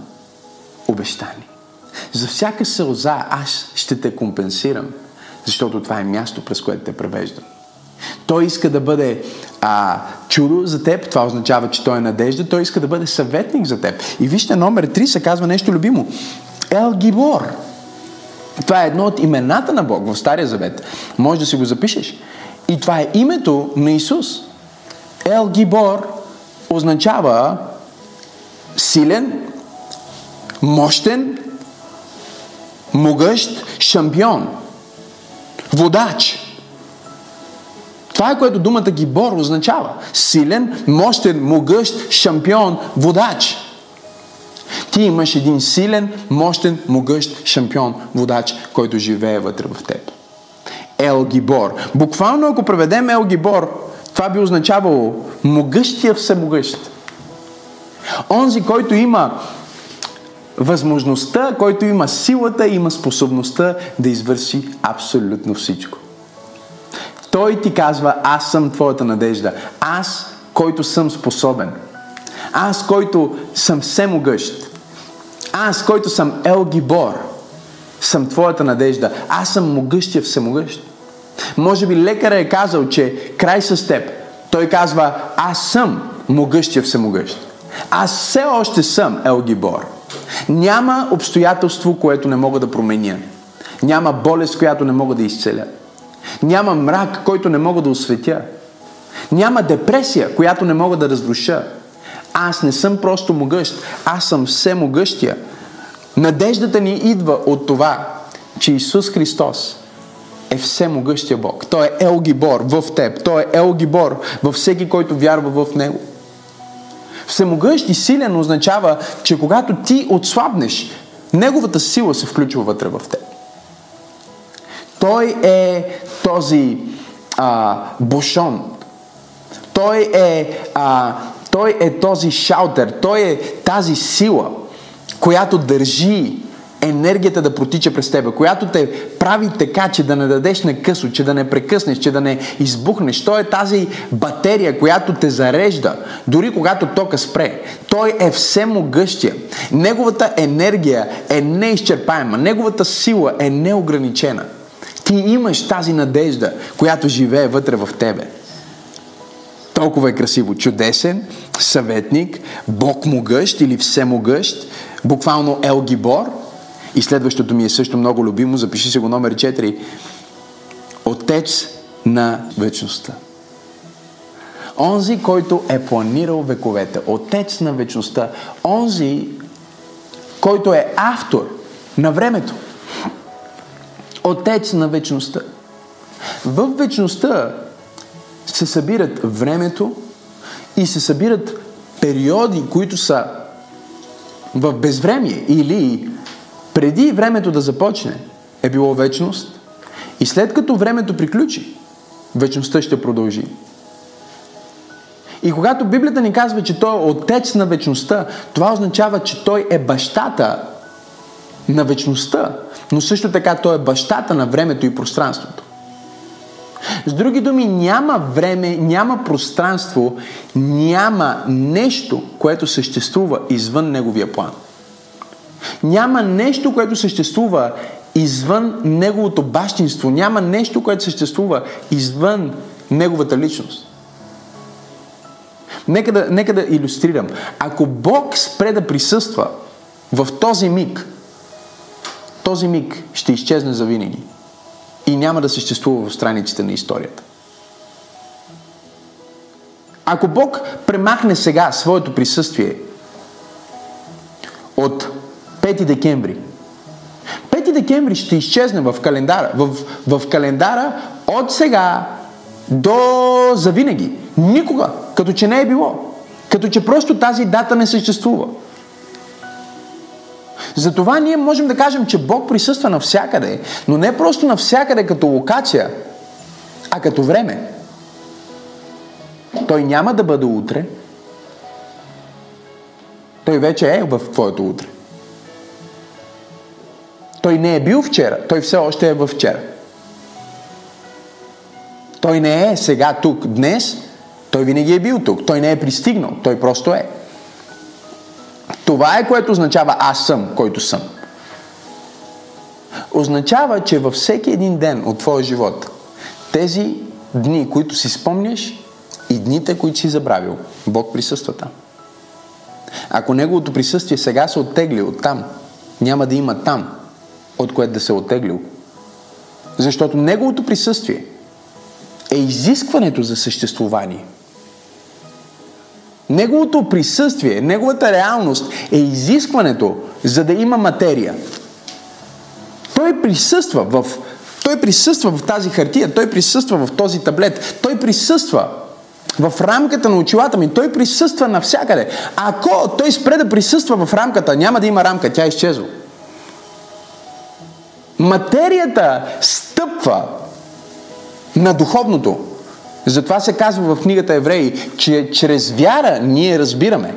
обещание. За всяка сълза аз ще те компенсирам, защото това е място, през което те превеждам. Той иска да бъде а, чудо за теб, това означава, че той е надежда, той иска да бъде съветник за теб. И вижте, номер 3 се казва нещо любимо. Ел Гибор. Това е едно от имената на Бог в Стария Завет. Може да си го запишеш. И това е името на Исус. Ел Гибор означава силен, мощен, могъщ шампион, водач. Това е което думата Гибор означава. Силен, мощен, могъщ шампион, водач. Ти имаш един силен, мощен, могъщ шампион, водач, който живее вътре в теб. Ел Гибор. Буквално, ако преведем Ел Гибор, това би означавало могъщия всемогъщ. Онзи, който има възможността, който има силата, има способността да извърши абсолютно всичко. Той ти казва, аз съм твоята надежда. Аз, който съм способен. Аз, който съм всемогъщ. Аз, който съм Ел Гибор, съм твоята надежда. Аз съм могъщия всемогъщ. Може би лекарът е казал, че край с теб. Той казва, аз съм могъщия всемогъщ. Аз все още съм Ел Гибор. Няма обстоятелство, което не мога да променя. Няма болест, която не мога да изцеля. Няма мрак, който не мога да осветя. Няма депресия, която не мога да разруша. Аз не съм просто могъщ, аз съм всемогъщия. Надеждата ни идва от това, че Исус Христос е всемогъщия Бог. Той е Елгибор в теб. Той е Елгибор във всеки, който вярва в Него. Всемогъщ и силен означава, че когато ти отслабнеш, Неговата сила се включва вътре в теб. Той е този а, бушон. Той е, а, той е този шаутер. Той е тази сила, която държи енергията да протича през тебе, която те прави така, че да не дадеш на късо, че да не прекъснеш, че да не избухнеш. Той е тази батерия, която те зарежда, дори когато тока спре. Той е всемогъщия. Неговата енергия е неизчерпаема. Неговата сила е неограничена. Ти имаш тази надежда, която живее вътре в тебе. Толкова е красиво. Чудесен, съветник, Бог могъщ или всемогъщ, буквално Елгибор – и следващото ми е също много любимо, запиши се го номер 4. Отец на вечността. Онзи, който е планирал вековете. Отец на вечността. Онзи, който е автор на времето. Отец на вечността. В вечността се събират времето и се събират периоди, които са в безвремие или преди времето да започне, е било вечност и след като времето приключи, вечността ще продължи. И когато Библията ни казва, че Той е отец на вечността, това означава, че Той е бащата на вечността, но също така Той е бащата на времето и пространството. С други думи, няма време, няма пространство, няма нещо, което съществува извън Неговия план. Няма нещо, което съществува извън неговото бащинство. Няма нещо, което съществува извън неговата личност. Нека да, нека да иллюстрирам. Ако Бог спре да присъства в този миг, този миг ще изчезне за винаги и няма да съществува в страниците на историята. Ако Бог премахне сега своето присъствие от 5 декември. 5 декември ще изчезне в календара. В, в календара от сега до завинаги. Никога. Като че не е било. Като че просто тази дата не съществува. Затова ние можем да кажем, че Бог присъства навсякъде, но не просто навсякъде като локация, а като време. Той няма да бъде утре. Той вече е в твоето утре. Той не е бил вчера, той все още е в вчера. Той не е сега тук, днес, той винаги е бил тук. Той не е пристигнал, той просто е. Това е което означава аз съм, който съм. Означава, че във всеки един ден от твоя живот, тези дни, които си спомняш и дните, които си забравил, Бог присъства там. Ако Неговото присъствие сега се оттегли от там, няма да има там, от което да се е. Защото Неговото присъствие е изискването за съществуване. Неговото присъствие, неговата реалност е изискването, за да има материя. Той присъства в, той присъства в тази хартия, той присъства в този таблет, той присъства в рамката на очилата ми, той присъства навсякъде. Ако той спре да присъства в рамката, няма да има рамка, тя изчезва. Материята стъпва на духовното. Затова се казва в книгата Евреи, че чрез вяра ние разбираме,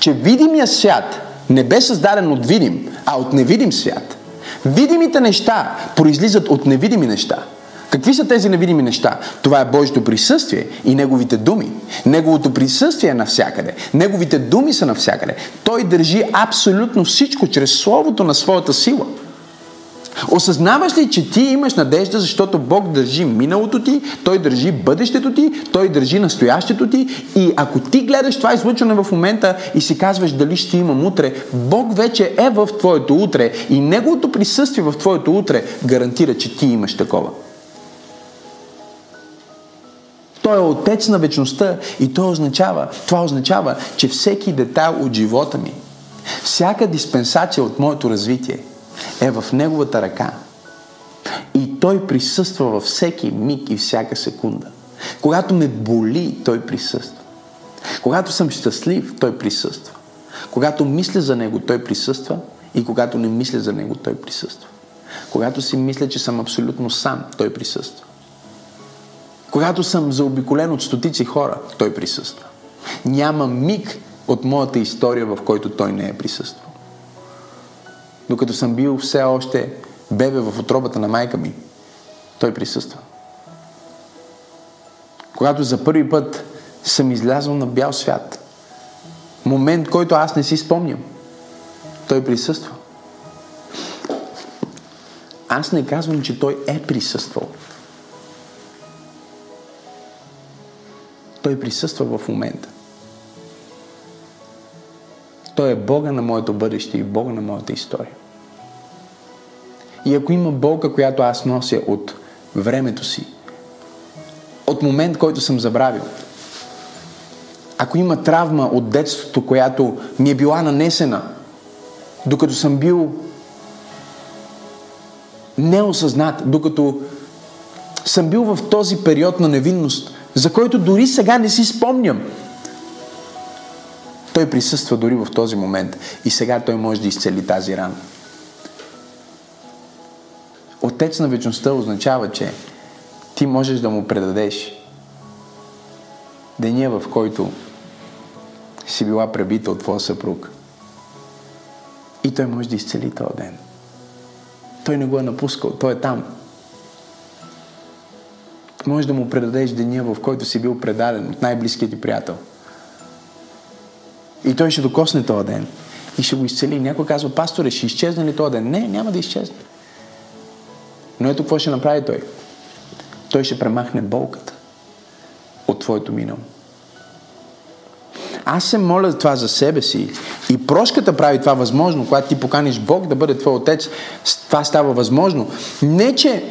че видимия свят не бе създаден от видим, а от невидим свят. Видимите неща произлизат от невидими неща. Какви са тези невидими неща? Това е Божието присъствие и Неговите думи. Неговото присъствие е навсякъде. Неговите думи са навсякъде. Той държи абсолютно всичко чрез Словото на своята сила. Осъзнаваш ли, че ти имаш надежда, защото Бог държи миналото ти, Той държи бъдещето ти, Той държи настоящето ти и ако ти гледаш това излъчване в момента и си казваш дали ще имам утре, Бог вече е в твоето утре и Неговото присъствие в твоето утре гарантира, че ти имаш такова. Той е отец на вечността и то означава, това означава, че всеки детайл от живота ми, всяка диспенсация от моето развитие е в неговата ръка. И той присъства във всеки миг и всяка секунда. Когато ме боли, той присъства. Когато съм щастлив, той присъства. Когато мисля за него, той присъства. И когато не мисля за него, той присъства. Когато си мисля, че съм абсолютно сам, той присъства. Когато съм заобиколен от стотици хора, той присъства. Няма миг от моята история, в който той не е присъствал. Докато съм бил все още бебе в отробата на майка ми, той присъства. Когато за първи път съм излязъл на бял свят, момент, който аз не си спомням, той присъства. Аз не казвам, че той е присъствал. Той присъства в момента. Той е Бога на моето бъдеще и Бога на моята история. И ако има болка, която аз нося от времето си, от момент, който съм забравил, ако има травма от детството, която ми е била нанесена, докато съм бил неосъзнат, докато съм бил в този период на невинност, за който дори сега не си спомням. Той присъства дори в този момент и сега той може да изцели тази рана. Отец на вечността означава, че ти можеш да му предадеш деня, в който си била пребита от твоя съпруг. И той може да изцели този ден. Той не го е напускал, той е там. Може да му предадеш деня, в който си бил предаден от най-близкият ти приятел. И той ще докосне този ден. И ще го изцели. Някой казва, пасторе, ще изчезне ли този ден? Не, няма да изчезне. Но ето какво ще направи той. Той ще премахне болката от твоето минало. Аз се моля за това за себе си. И прошката прави това възможно, когато ти поканиш Бог да бъде твой отец, това става възможно. Не, че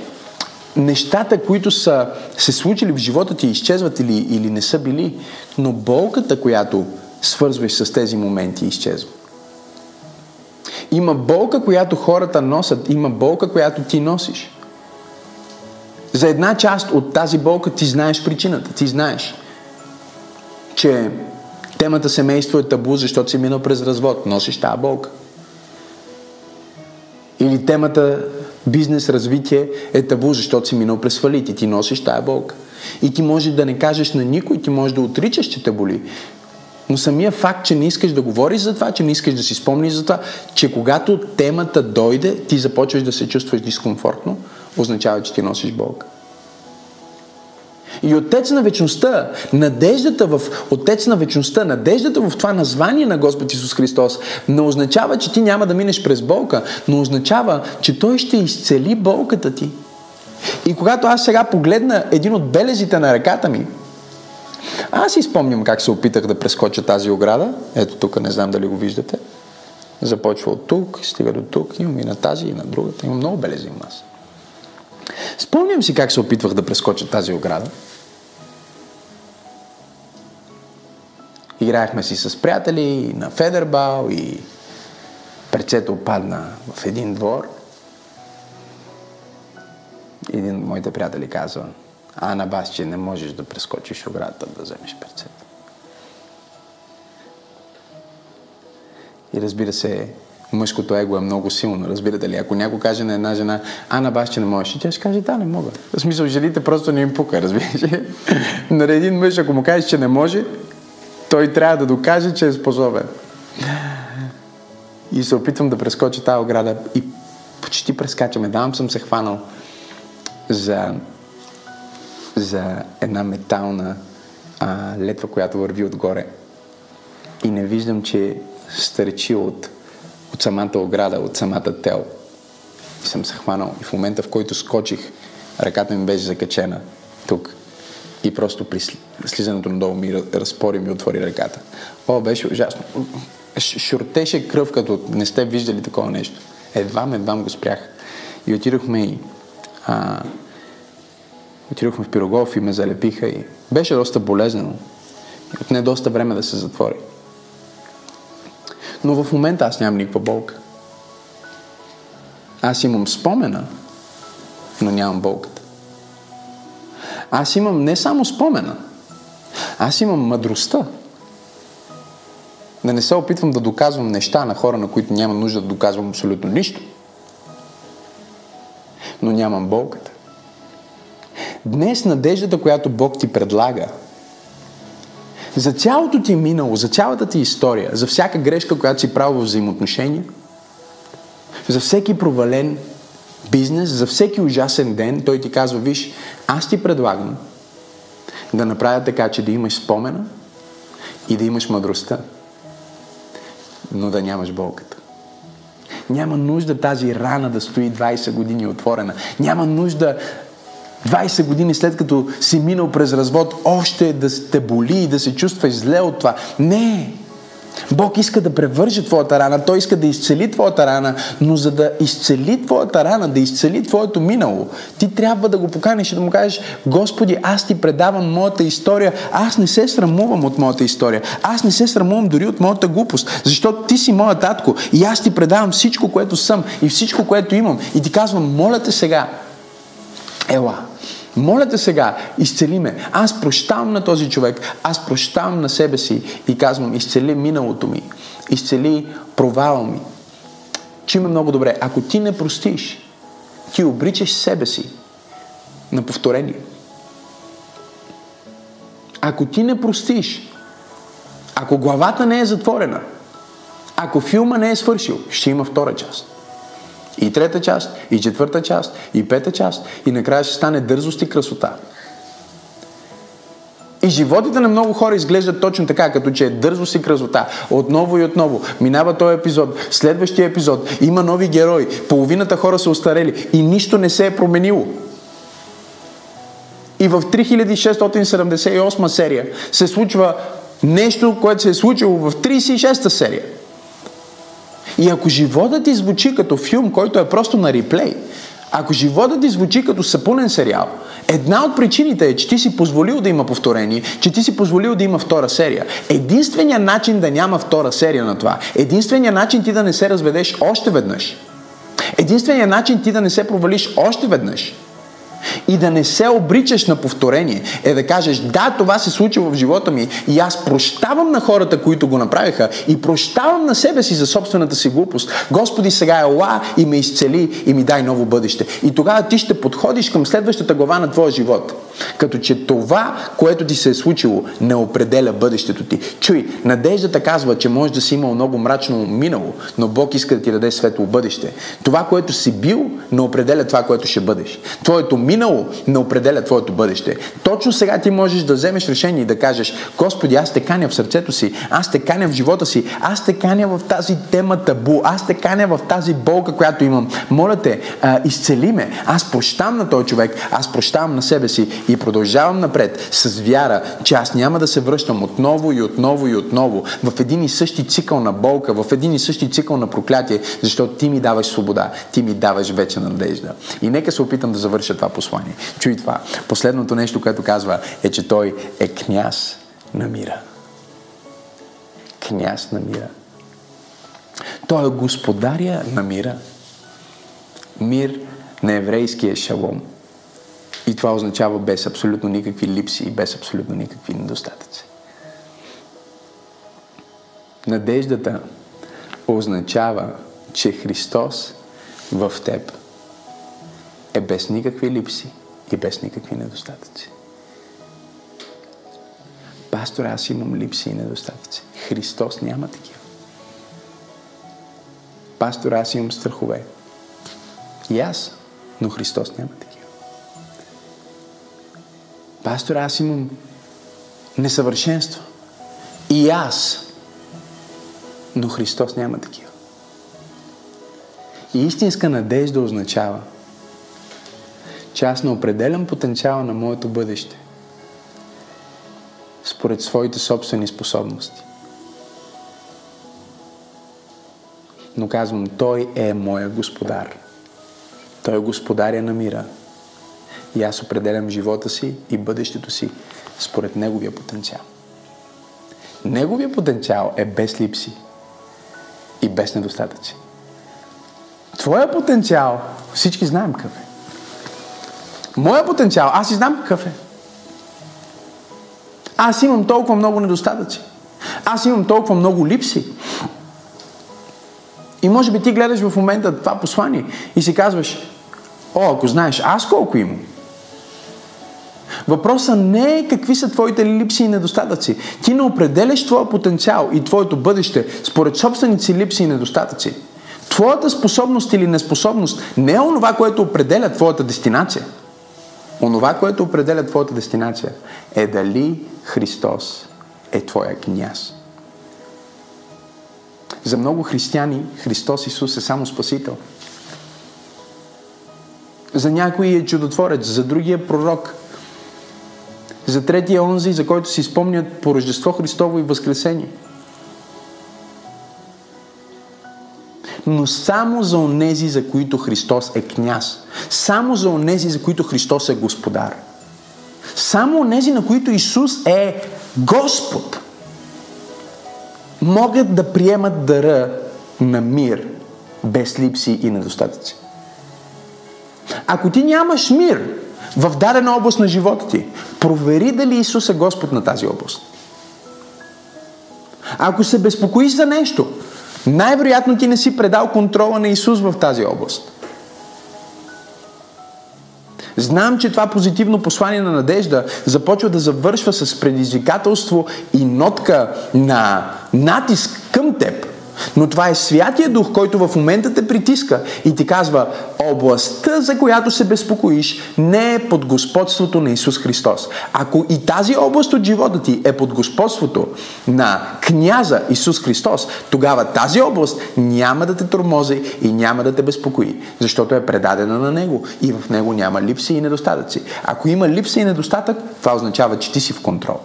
нещата, които са се случили в живота ти, изчезват или, или не са били, но болката, която свързваш с тези моменти, изчезва. Има болка, която хората носят, има болка, която ти носиш. За една част от тази болка ти знаеш причината. Ти знаеш, че темата семейство е табу, защото си минал през развод. Носиш тази болка. Или темата бизнес развитие е табу, защото си минал през фалит и ти носиш тая болка. И ти може да не кажеш на никой, ти може да отричаш, че те боли. Но самия факт, че не искаш да говориш за това, че не искаш да си спомниш за това, че когато темата дойде, ти започваш да се чувстваш дискомфортно, означава, че ти носиш болка. И Отец на вечността, надеждата в Отец на вечността, надеждата в това название на Господ Исус Христос не означава, че ти няма да минеш през болка, но означава, че Той ще изцели болката ти. И когато аз сега погледна един от белезите на ръката ми, аз си спомням как се опитах да прескоча тази ограда. Ето тук, не знам дали го виждате. Започва от тук, стига до тук, имам и на тази, и на другата. Имам много белези у нас. Спомням си как се опитвах да прескоча тази ограда. Играехме си с приятели на Федербал и перцето падна в един двор. Един от моите приятели казва, Ана бас, че не можеш да прескочиш оградата да вземеш перцето. И разбира се, мъжкото его е много силно, разбирате ли? Ако някой каже на една жена, Ана бас, че не можеш, тя ще каже, да, не мога. В смисъл, жените просто не им пука, разбираш ли? На един мъж, ако му кажеш, че не може, той трябва да докаже, че е способен. И се опитвам да прескоча тази ограда и почти прескачаме. Давам съм се хванал за, за една метална а, летва, която върви отгоре. И не виждам, че стърчи от, от самата ограда, от самата тел. И съм се хванал. И в момента, в който скочих, ръката ми беше закачена тук. И просто при слизането надолу ми разпори ми отвори ръката. О, беше ужасно. Шуртеше кръв, като не сте виждали такова нещо. Едвам, едвам го спрях. И отидохме и а, отидохме в Пирогов и ме залепиха и беше доста болезнено. И отне доста време да се затвори. Но в момента аз нямам никаква болка. Аз имам спомена, но нямам болката. Аз имам не само спомена, аз имам мъдростта. Да не се опитвам да доказвам неща на хора, на които няма нужда да доказвам абсолютно нищо. Но нямам болката. Днес надеждата, която Бог ти предлага, за цялото ти минало, за цялата ти история, за всяка грешка, която си правил в взаимоотношения, за всеки провален бизнес, за всеки ужасен ден, той ти казва, виж, аз ти предлагам да направя така, че да имаш спомена и да имаш мъдростта, но да нямаш болката. Няма нужда тази рана да стои 20 години отворена. Няма нужда 20 години след като си минал през развод, още да те боли и да се чувстваш зле от това. Не! Бог иска да превърже твоята рана, Той иска да изцели твоята рана, но за да изцели твоята рана, да изцели твоето минало, ти трябва да го поканиш и да му кажеш, Господи, аз ти предавам моята история, аз не се срамувам от моята история, аз не се срамувам дори от моята глупост, защото ти си моят татко и аз ти предавам всичко, което съм и всичко, което имам и ти казвам, моля те сега, ела, моля те сега, изцели ме. Аз прощавам на този човек, аз прощавам на себе си и казвам, изцели миналото ми, изцели провала ми. Чуме много добре, ако ти не простиш, ти обричаш себе си на повторение. Ако ти не простиш, ако главата не е затворена, ако филма не е свършил, ще има втора част. И трета част, и четвърта част, и пета част, и накрая ще стане дързост и красота. И животите на много хора изглеждат точно така, като че е дързост и красота. Отново и отново. Минава този епизод, следващия епизод, има нови герои, половината хора са устарели и нищо не се е променило. И в 3678 серия се случва нещо, което се е случило в 36-та серия. И ако животът ти звучи като филм, който е просто на реплей, ако животът ти звучи като сапунен сериал, една от причините е, че ти си позволил да има повторение, че ти си позволил да има втора серия. Единственият начин да няма втора серия на това, единственият начин ти да не се разведеш още веднъж, единственият начин ти да не се провалиш още веднъж, и да не се обричаш на повторение, е да кажеш, да, това се случи в живота ми и аз прощавам на хората, които го направиха и прощавам на себе си за собствената си глупост. Господи, сега е ла и ме изцели и ми дай ново бъдеще. И тогава ти ще подходиш към следващата глава на твоя живот. Като че това, което ти се е случило, не определя бъдещето ти. Чуй, надеждата казва, че можеш да си имал много мрачно минало, но Бог иска да ти даде светло бъдеще. Това, което си бил, не определя това, което ще бъдеш. Твоето минало не определя твоето бъдеще. Точно сега ти можеш да вземеш решение и да кажеш, Господи, аз те каня в сърцето си, аз те каня в живота си, аз те каня в тази тема табу, аз те каня в тази болка, която имам. Моля те, а, изцели ме. Аз прощавам на този човек, аз прощавам на себе си и продължавам напред с вяра, че аз няма да се връщам отново и отново и отново в един и същи цикъл на болка, в един и същи цикъл на проклятие, защото ти ми даваш свобода, ти ми даваш вече надежда. И нека се опитам да завърша това послание. Чуй това. Последното нещо, което казва, е, че той е княз на мира. Княз на мира. Той е господаря на мира. Мир на еврейския шалом. И това означава без абсолютно никакви липси и без абсолютно никакви недостатъци. Надеждата означава, че Христос в теб е без никакви липси и без никакви недостатъци. Пастор, аз имам липси и недостатъци. Христос няма такива. Пастор, аз имам страхове. И аз, но Христос няма такива. Пастор, аз имам несъвършенство. И аз, но Христос няма такива. И истинска надежда означава, че аз не определям потенциала на моето бъдеще според своите собствени способности. Но казвам, Той е моя господар. Той е господаря на мира. И аз определям живота си и бъдещето си според Неговия потенциал. Неговия потенциал е без липси и без недостатъци. Твоя потенциал, всички знаем какъв е. Моя потенциал, аз и знам какъв е. Аз имам толкова много недостатъци. Аз имам толкова много липси. И може би ти гледаш в момента това послание и си казваш, о, ако знаеш аз колко имам. Въпросът не е какви са твоите липси и недостатъци. Ти не определяш твоя потенциал и твоето бъдеще според собствените си липси и недостатъци. Твоята способност или неспособност не е онова, което определя твоята дестинация. Онова, което определя твоята дестинация е дали Христос е твоя княз. За много християни Христос Исус е само Спасител. За някои е чудотворец, за другия е пророк. За третия онзи, за който си спомнят по Рождество Христово и Възкресение – но само за онези, за които Христос е княз. Само за онези, за които Христос е господар. Само онези, на които Исус е Господ, могат да приемат дъра на мир, без липси и недостатъци. Ако ти нямаш мир в дадена област на живота ти, провери дали Исус е Господ на тази област. Ако се безпокоиш за нещо, най-вероятно ти не си предал контрола на Исус в тази област. Знам, че това позитивно послание на надежда започва да завършва с предизвикателство и нотка на натиск към теб. Но това е Святия Дух, който в момента те притиска и ти казва, областта, за която се безпокоиш, не е под господството на Исус Христос. Ако и тази област от живота ти е под господството на княза Исус Христос, тогава тази област няма да те тормози и няма да те безпокои, защото е предадена на Него и в Него няма липси и недостатъци. Ако има липси и недостатък, това означава, че ти си в контрол.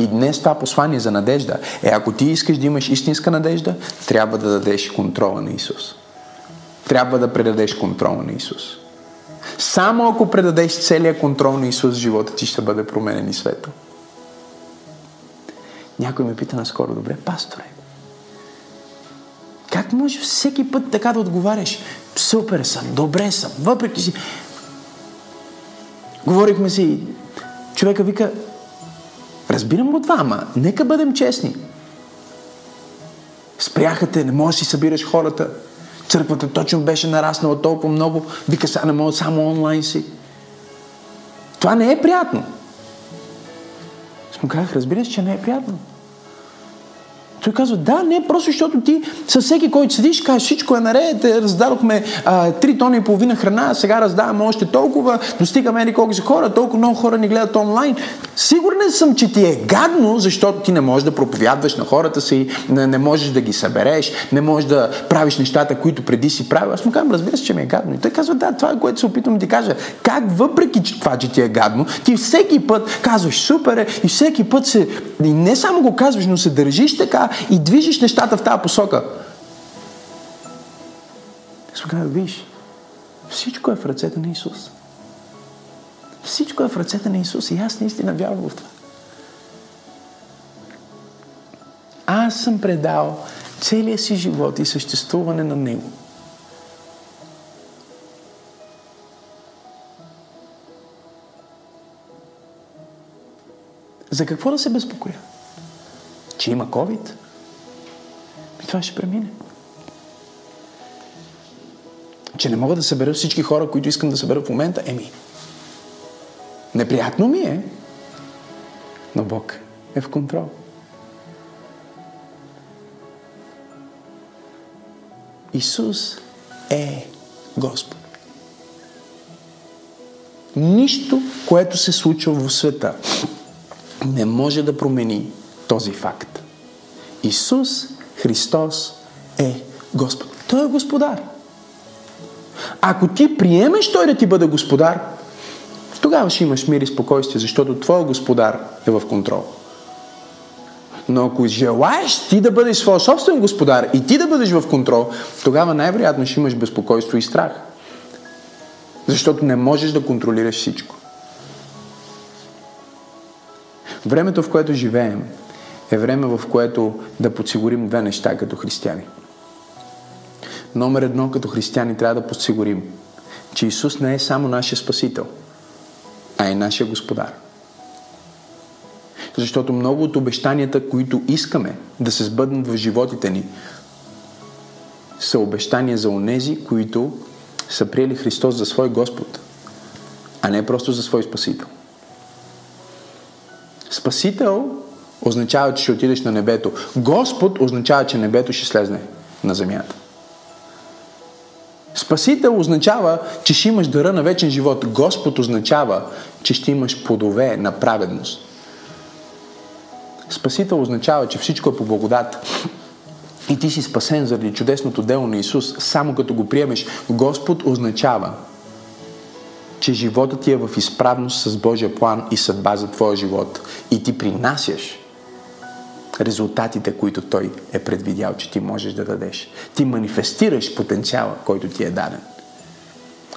И днес това послание за надежда е, ако ти искаш да имаш истинска надежда, трябва да дадеш контрола на Исус. Трябва да предадеш контрола на Исус. Само ако предадеш целият контрол на Исус, живота ти ще бъде променен и светъл. Някой ме пита наскоро, добре, пасторе, Как може всеки път така да отговаряш? Супер съм, добре съм, въпреки си. Говорихме си, човека вика, разбирам го това, ама нека бъдем честни. Спряха те, не можеш да си събираш хората. Църквата точно беше нараснала толкова много. Вика, сега не мога само онлайн си. Това не е приятно. Аз му казах, разбираш, че не е приятно. Той казва, да, не, просто защото ти със всеки, който седиш, кажеш, всичко е наред, е, раздадохме а, 3 тона и половина храна, сега раздаваме още толкова, достигаме или колко са хора, толкова много хора ни гледат онлайн. Сигурен съм, че ти е гадно, защото ти не можеш да проповядваш на хората си, не, не можеш да ги събереш, не можеш да правиш нещата, които преди си правил. Аз му казвам, разбира се, че ми е гадно. И той казва, да, това е което се опитвам да ти кажа. Как въпреки че това, че ти е гадно, ти всеки път казваш супер е и всеки път се, и не само го казваш, но се държиш така и движиш нещата в тази посока. Сега виж, всичко е в ръцете на Исус. Всичко е в ръцете на Исус и аз наистина вярвам в това. Аз съм предал целия си живот и съществуване на Него. За какво да се безпокоя? Че има COVID? Това ще премине. Че не мога да събера всички хора, които искам да събера в момента? Еми, неприятно ми е, но Бог е в контрол. Исус е Господ. Нищо, което се случва в света, не може да промени този факт. Исус Христос е Господ. Той е Господар. Ако ти приемеш Той да ти бъде Господар, тогава ще имаш мир и спокойствие, защото Твой Господар е в контрол. Но ако желаеш ти да бъдеш своя собствен господар и ти да бъдеш в контрол, тогава най-вероятно ще имаш безпокойство и страх. Защото не можеш да контролираш всичко. Времето, в което живеем, е време, в което да подсигурим две неща като християни. Номер едно, като християни трябва да подсигурим, че Исус не е само нашия Спасител, а е нашия Господар. Защото много от обещанията, които искаме да се сбъднат в животите ни, са обещания за онези, които са приели Христос за свой Господ, а не просто за свой Спасител. Спасител означава, че ще отидеш на небето. Господ означава, че небето ще слезне на земята. Спасител означава, че ще имаш дъра на вечен живот. Господ означава, че ще имаш плодове на праведност. Спасител означава, че всичко е по благодат. И ти си спасен заради чудесното дело на Исус, само като го приемеш. Господ означава, че животът ти е в изправност с Божия план и съдба за твоя живот. И ти принасяш резултатите, които Той е предвидял, че ти можеш да дадеш. Ти манифестираш потенциала, който ти е даден.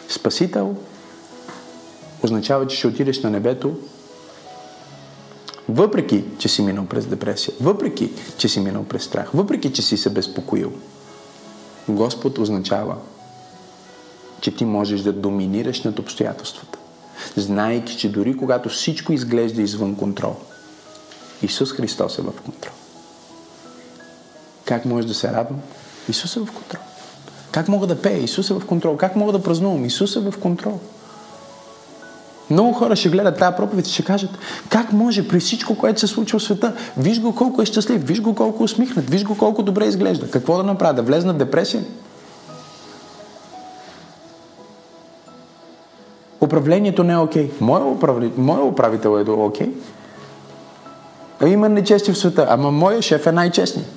Спасител означава, че ще отидеш на небето, въпреки, че си минал през депресия, въпреки, че си минал през страх, въпреки, че си се безпокоил. Господ означава, че ти можеш да доминираш над обстоятелствата, знаейки, че дори когато всичко изглежда извън контрол – Исус Христос е в контрол. Как може да се радвам? Исус е в контрол. Как мога да пея? Исус е в контрол. Как мога да празнувам? Исус е в контрол. Много хора ще гледат тази проповед и ще кажат, как може при всичко, което се случва в света, виж го колко е щастлив, виж го колко усмихнат, виж го колко добре изглежда. Какво да направя? Да влезна в депресия? Управлението не е окей. Okay. Моя, управител е окей. Okay. Има нечести в света, ама моя шеф е най-честният.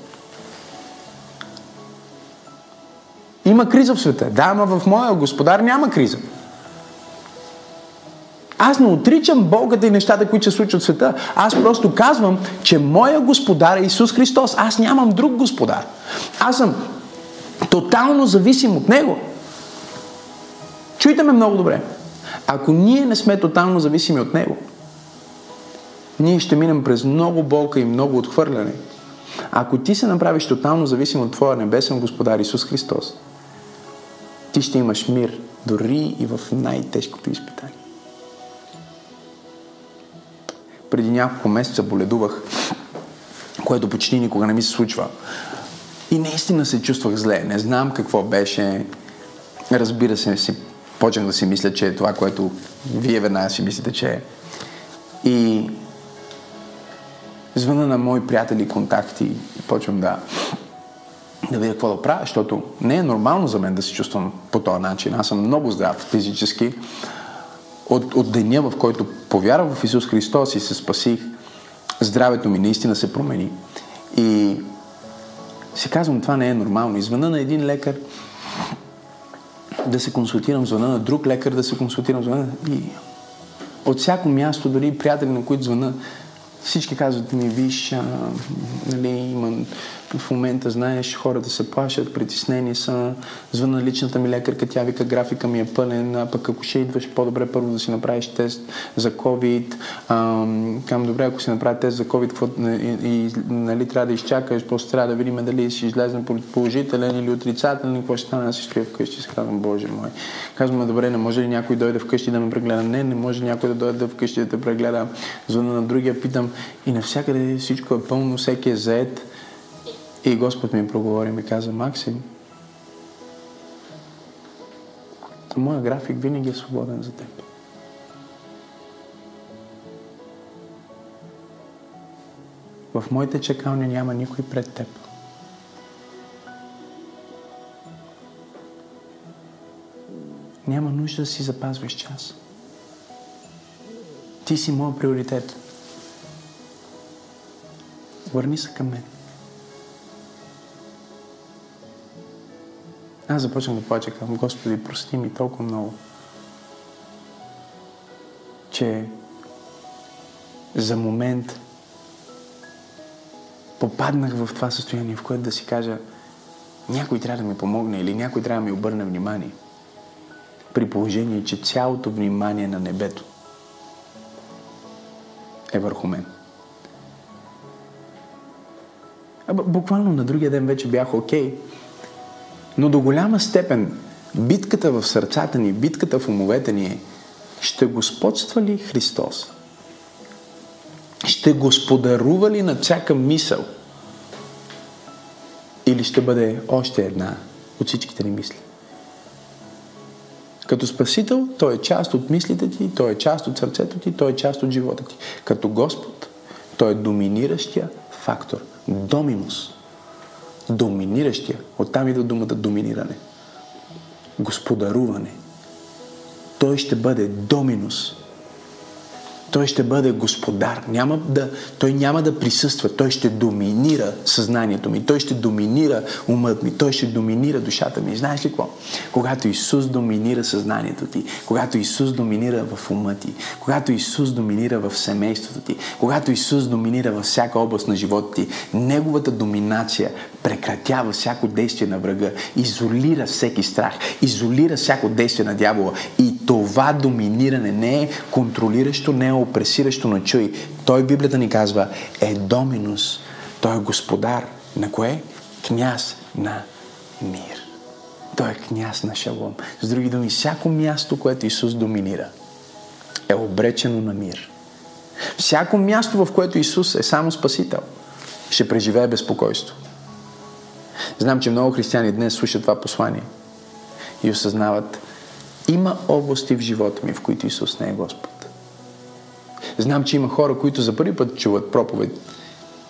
Има криза в света. Да, ама в моя господар няма криза. Аз не отричам Богата и нещата, които се случват в света. Аз просто казвам, че моя господар е Исус Христос. Аз нямам друг господар. Аз съм тотално зависим от Него. Чуйте ме много добре. Ако ние не сме тотално зависими от Него, ние ще минем през много болка и много отхвърляне. Ако ти се направиш тотално зависим от Твоя небесен Господар Исус Христос, ти ще имаш мир дори и в най-тежкото изпитание. Преди няколко месеца боледувах, което почти никога не ми се случва. И наистина се чувствах зле. Не знам какво беше. Разбира се, си, почнах да си мисля, че е това, което вие веднага си мислите, че е. И звъна на мои приятели, контакти и почвам да, да видя какво да правя, защото не е нормално за мен да се чувствам по този начин. Аз съм много здрав физически. От, от деня, в който повярвах в Исус Христос и се спасих, здравето ми наистина се промени. И си казвам, това не е нормално. Извъна на един лекар да се консултирам, звъна на друг лекар да се консултирам, звъна и от всяко място, дори приятели, на които звъна, всички казват ми, виж, а, нали, има в момента, знаеш, хората се плашат, притеснени са, звъна личната ми лекарка, тя вика, графика ми е пълен, а пък ако ще идваш, по-добре първо да си направиш тест за COVID. Кам, добре, ако си направи тест за COVID, какво, и, и, нали, трябва да изчакаш, после трябва да видим дали ще излезе положителен или отрицателен, какво ще стане, аз си стоя вкъщи, си казвам, Боже мой. Казвам, добре, не може ли някой дойде вкъщи да ме прегледа? Не, не може някой да дойде вкъщи да те прегледа. Звъна на другия, питам и навсякъде всичко е пълно, всеки е заед. И Господ ми проговори и ми каза, Максим, моя график винаги е свободен за теб. В моите чекални няма никой пред теб. Няма нужда да си запазваш час. Ти си моят приоритет. Върни се към мен. Аз започнах да плача към Господи, прости ми толкова много, че за момент попаднах в това състояние, в което да си кажа някой трябва да ми помогне или някой трябва да ми обърне внимание. При положение, че цялото внимание на небето е върху мен. А буквално на другия ден вече бях окей. Okay, но до голяма степен битката в сърцата ни, битката в умовете ни е ще господства ли Христос? Ще господарува ли на всяка мисъл? Или ще бъде още една от всичките ни мисли? Като Спасител, Той е част от мислите ти, Той е част от сърцето ти, Той е част от живота ти. Като Господ, Той е доминиращия фактор. Доминус доминиращия. Оттам идва думата доминиране. Господаруване. Той ще бъде доминус. Той ще бъде господар. Няма да, той няма да присъства. Той ще доминира съзнанието ми. Той ще доминира умът ми. Той ще доминира душата ми. Знаеш ли какво? Когато Исус доминира съзнанието ти, когато Исус доминира в ума ти, когато Исус доминира в семейството ти, когато Исус доминира във всяка област на живота ти, Неговата доминация прекратява всяко действие на врага, изолира всеки страх, изолира всяко действие на дявола. И това доминиране не е контролиращо, не е опресиращо, но чуй, той Библията ни казва е доминус. Той е господар. На кое? Княз на мир. Той е княз на шалом. С други думи, всяко място, което Исус доминира, е обречено на мир. Всяко място, в което Исус е само Спасител, ще преживее безпокойство. Знам, че много християни днес слушат това послание и осъзнават, има области в живота ми, в които Исус не е Господ. Знам, че има хора, които за първи път чуват проповед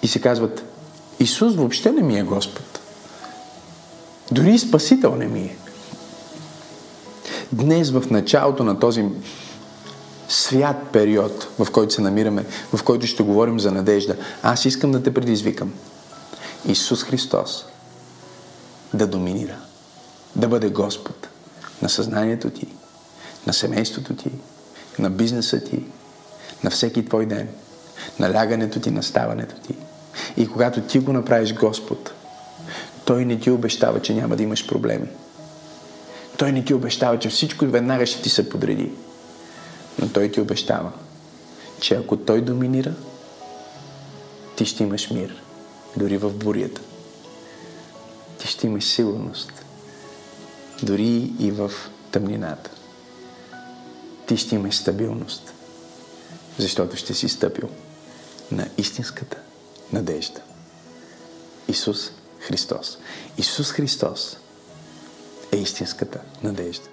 и се казват, Исус въобще не ми е Господ. Дори и Спасител не ми е. Днес в началото на този свят период, в който се намираме, в който ще говорим за надежда, аз искам да те предизвикам. Исус Христос да доминира, да бъде Господ на съзнанието ти, на семейството ти, на бизнеса ти, на всеки твой ден, на лягането ти, на ставането ти. И когато ти го направиш Господ, Той не ти обещава, че няма да имаш проблеми. Той не ти обещава, че всичко веднага ще ти се подреди. Но Той ти обещава, че ако Той доминира, ти ще имаш мир. дори в бурята. Ти ще имаш сигурност, дори и в тъмнината. Ти ще имаш стабилност, защото ще си стъпил на истинската надежда. Исус Христос. Исус Христос е истинската надежда.